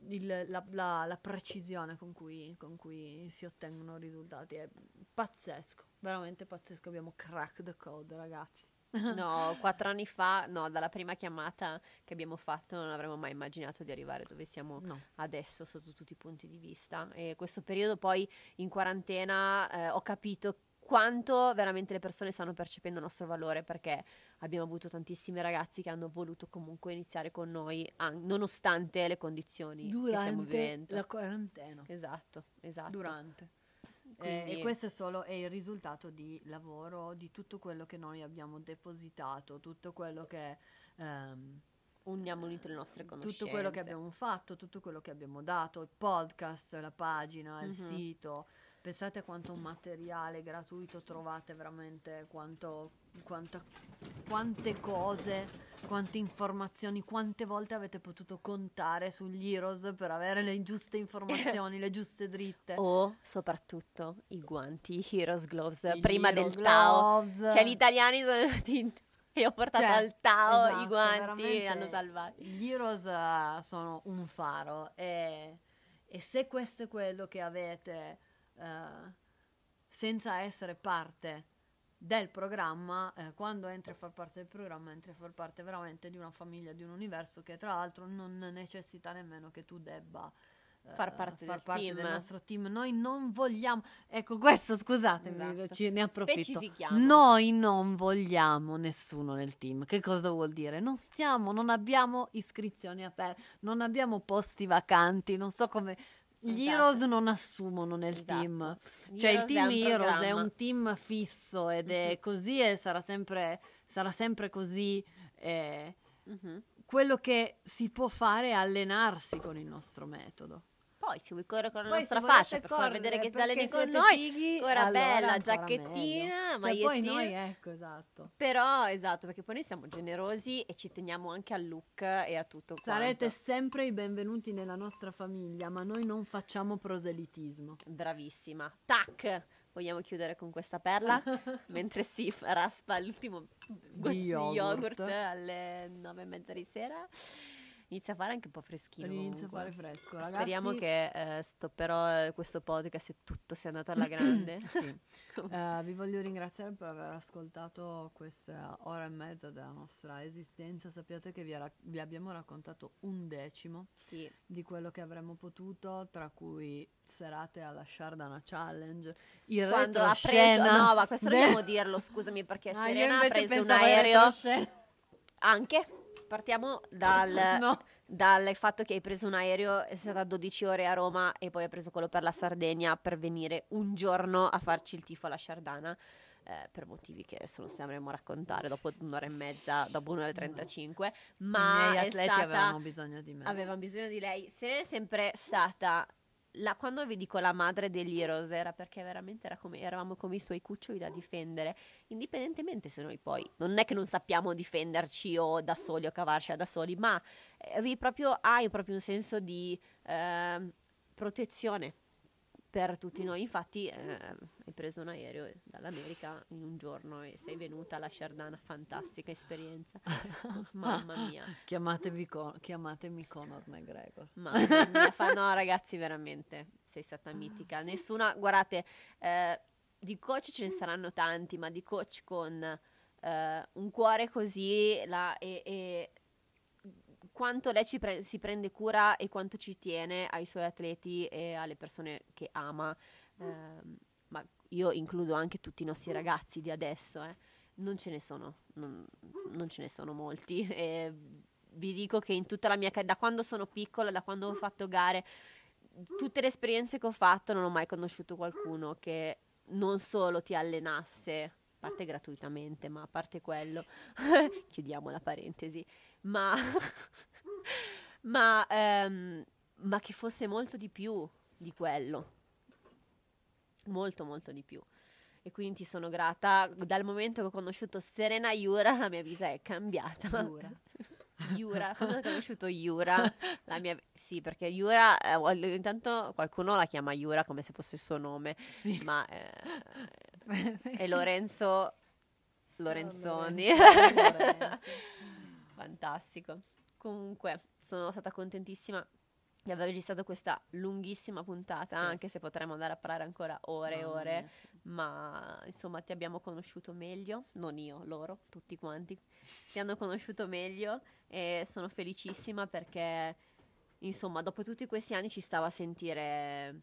il- la, la- la precisione con cui, con cui si ottengono risultati. È pazzesco, veramente pazzesco. Abbiamo crack the code, ragazzi. *laughs* No, quattro anni fa, no, dalla prima chiamata che abbiamo fatto non avremmo mai immaginato di arrivare dove siamo No. adesso sotto tutti i punti di vista. E questo periodo poi in quarantena eh, ho capito quanto veramente le persone stanno percependo il nostro valore perché abbiamo avuto tantissimi ragazzi che hanno voluto comunque iniziare con noi an- nonostante le condizioni Durante la quarantena. Esatto, esatto. Durante. Eh, Quindi- e questo è solo è il risultato di lavoro, di tutto quello che noi abbiamo depositato, tutto quello che... ehm, Uniamo unito le nostre conoscenze. tutto quello che abbiamo fatto, tutto quello che abbiamo dato, il podcast, la pagina, il Mhm. sito. Pensate quanto materiale gratuito trovate veramente, quanto, quanta- quante cose quante informazioni, quante volte avete potuto contare sugli Heroes per avere le giuste informazioni, *laughs* le giuste dritte. O soprattutto i guanti, i Heroes Gloves, I prima Hero del Tao. Gloves. Cioè, gli italiani sono venuti e *laughs* ho portato Cioè, al Tao esatto, i guanti e hanno salvato. Gli Heroes eh, sono un faro e, e se questo è quello che avete eh, senza essere parte del programma, eh, quando entri a far parte del programma, entri a far parte veramente di una famiglia, di un universo che tra l'altro non necessita nemmeno che tu debba eh, Far parte del team. nostro team. Noi non vogliamo, ecco questo scusatemi, Esatto. ci, ne approfitto. Noi non vogliamo nessuno nel team. Che cosa vuol dire? Non stiamo, non abbiamo iscrizioni aperte, non abbiamo posti vacanti, non so come. Gli Esatto. Heroes non assumono nel Esatto. team. Gli Cioè il team è Heroes è programma. un team fisso ed è Mhm. così e sarà sempre, sarà sempre così. eh, Mhm. quello che si può fare è allenarsi con il nostro metodo. Poi se vuoi correre con la Poi, nostra fascia per far vedere che ti perché alleni con noi, fighi, allora bella, giacchettina. Cioè, poi noi, ecco, esatto. Però, esatto, perché poi noi siamo generosi e ci teniamo anche al look e a tutto Sarete quanto. sempre i benvenuti nella nostra famiglia, ma noi non facciamo proselitismo. Bravissima. Tac! Vogliamo chiudere con questa perla? *laughs* mentre si raspa l'ultimo Di *laughs* yogurt. alle nove e mezza di sera. Inizia a fare anche un po' freschino. Inizia a fare fresco, ragazzi. Speriamo che eh, stopperò eh, questo podcast e tutto sia andato alla grande. *coughs* Sì. *laughs* Eh, vi voglio ringraziare per aver ascoltato questa ora e mezza della nostra esistenza. Sappiate che vi, ra- vi abbiamo raccontato un decimo sì. di quello che avremmo potuto, tra cui serate alla Shardana Challenge, il Quando ha preso, no, ma questo dobbiamo dirlo, scusami, perché Ah, Serena ha preso un aereo anche. Partiamo dal, *laughs* No. dal fatto che hai preso un aereo, è stata 12 ore a Roma e poi hai preso quello per la Sardegna per venire un giorno a farci il tifo alla Sardana. eh, per motivi che adesso non stiamo a raccontare dopo un'ora e mezza, dopo un'ora e 35, ma I miei è atleti stata, avevano bisogno di me. avevano bisogno di lei. Serena è sempre stata la- quando vi dico la madre degli Heroes era perché veramente era come, eravamo come i suoi cuccioli da difendere, indipendentemente se noi poi non è che non sappiamo difenderci o da soli o cavarci da soli, ma eh, proprio, hai proprio un senso di ehm, protezione per tutti noi. Infatti, eh, hai preso un aereo dall'America in un giorno e sei venuta alla Shardana, fantastica esperienza. *laughs* Mamma mia. Chiamatevi Con- chiamatemi Conor McGregor. Mamma mia, fa- no ragazzi, veramente, sei stata mitica. Nessuna, guardate, eh, di coach ce ne saranno tanti, ma di coach con eh, un cuore così la- e, e quanto lei pre- si prende cura e quanto ci tiene ai suoi atleti e alle persone che ama. ehm, ma io includo anche tutti i nostri ragazzi di adesso, eh. non ce ne sono, non, non ce ne sono molti. *laughs* E vi dico che in tutta la mia carriera, da quando sono piccola, da quando ho fatto gare, tutte le esperienze che ho fatto, non ho mai conosciuto qualcuno che non solo ti allenasse, a parte gratuitamente, ma a parte quello, *laughs* chiudiamo la parentesi, ma, *laughs* ma, ehm, ma che fosse molto di più di quello. Molto, molto di più. E quindi ti sono grata. Dal momento che ho conosciuto Serena Iura, la mia vita è cambiata. Giura. Yura, *laughs* quando ho conosciuto Yura, la mia... sì, perché Yura, eh, intanto qualcuno la chiama Yura come se fosse il suo nome, Sì. ma eh, *laughs* è Lorenzo Lorenzoni. Lorenzo. Fantastico. Comunque, sono stata contentissima di aver registrato questa lunghissima puntata, Sì. anche se potremmo andare a parlare ancora ore e ore mia, sì. ma insomma ti abbiamo conosciuto meglio, non io, loro, tutti quanti, ti hanno conosciuto meglio e sono felicissima perché insomma dopo tutti questi anni ci stava a sentire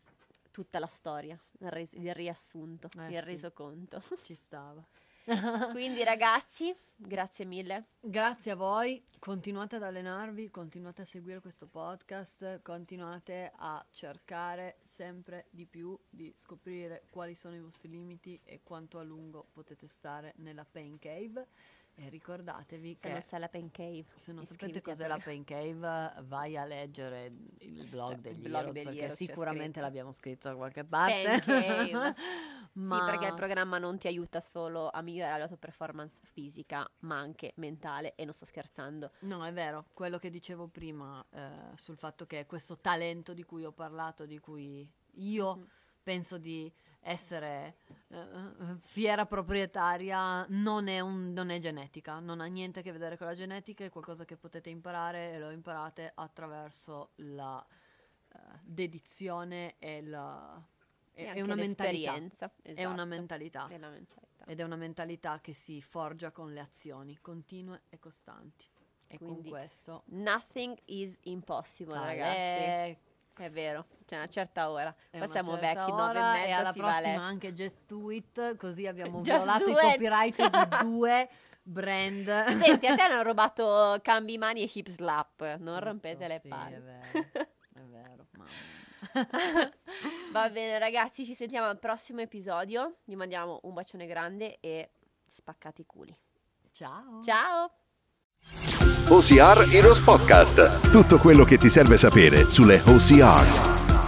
tutta la storia, il, res- il riassunto, Eh, il sì. resoconto. Ci stava. *laughs* *laughs* Quindi ragazzi, grazie mille. Grazie a voi, continuate ad allenarvi, continuate a seguire questo podcast, continuate a cercare sempre di più di scoprire quali sono i vostri limiti e quanto a lungo potete stare nella pain cave. E ricordatevi Se che non sai la Pen Cave. se non sapete cos'è la Pen- Pain Cave, vai a leggere il blog Il degli Heroes, degli perché Heroes c'è sicuramente l'abbiamo scritto da qualche parte. *laughs* Ma- Sì, perché il programma non ti aiuta solo a migliorare la tua performance fisica, ma anche mentale, e non sto scherzando. No, è vero, quello che dicevo prima eh, sul fatto che questo talento di cui ho parlato, di cui io Mm. penso di essere eh, fiera proprietaria, non è, un- non è genetica, non ha niente a che vedere con la genetica, è qualcosa che potete imparare e lo imparate attraverso la eh, dedizione e la... È, è una mentalità. l'esperienza. È esatto. una mentalità. È una mentalità. Ed è una mentalità che si forgia con le azioni continue e costanti. E Quindi, con questo Nothing is impossible, ragazzi. È vero, c'è una certa ora. è una siamo vecchi, nove e ora, mezza, e alla prossima letto. anche Just It, così abbiamo Just violato i copyright di *laughs* due brand. Senti, a te hanno *laughs* rubato cambi mani e hip slap, non Tutto, rompete le sì, palle. È vero, è vero. *laughs* Va bene ragazzi, ci sentiamo al prossimo episodio. Vi mandiamo un bacione grande e spaccate i culi. Ciao. Ciao! OCR Heroes Podcast. Tutto quello che ti serve sapere sulle OCR.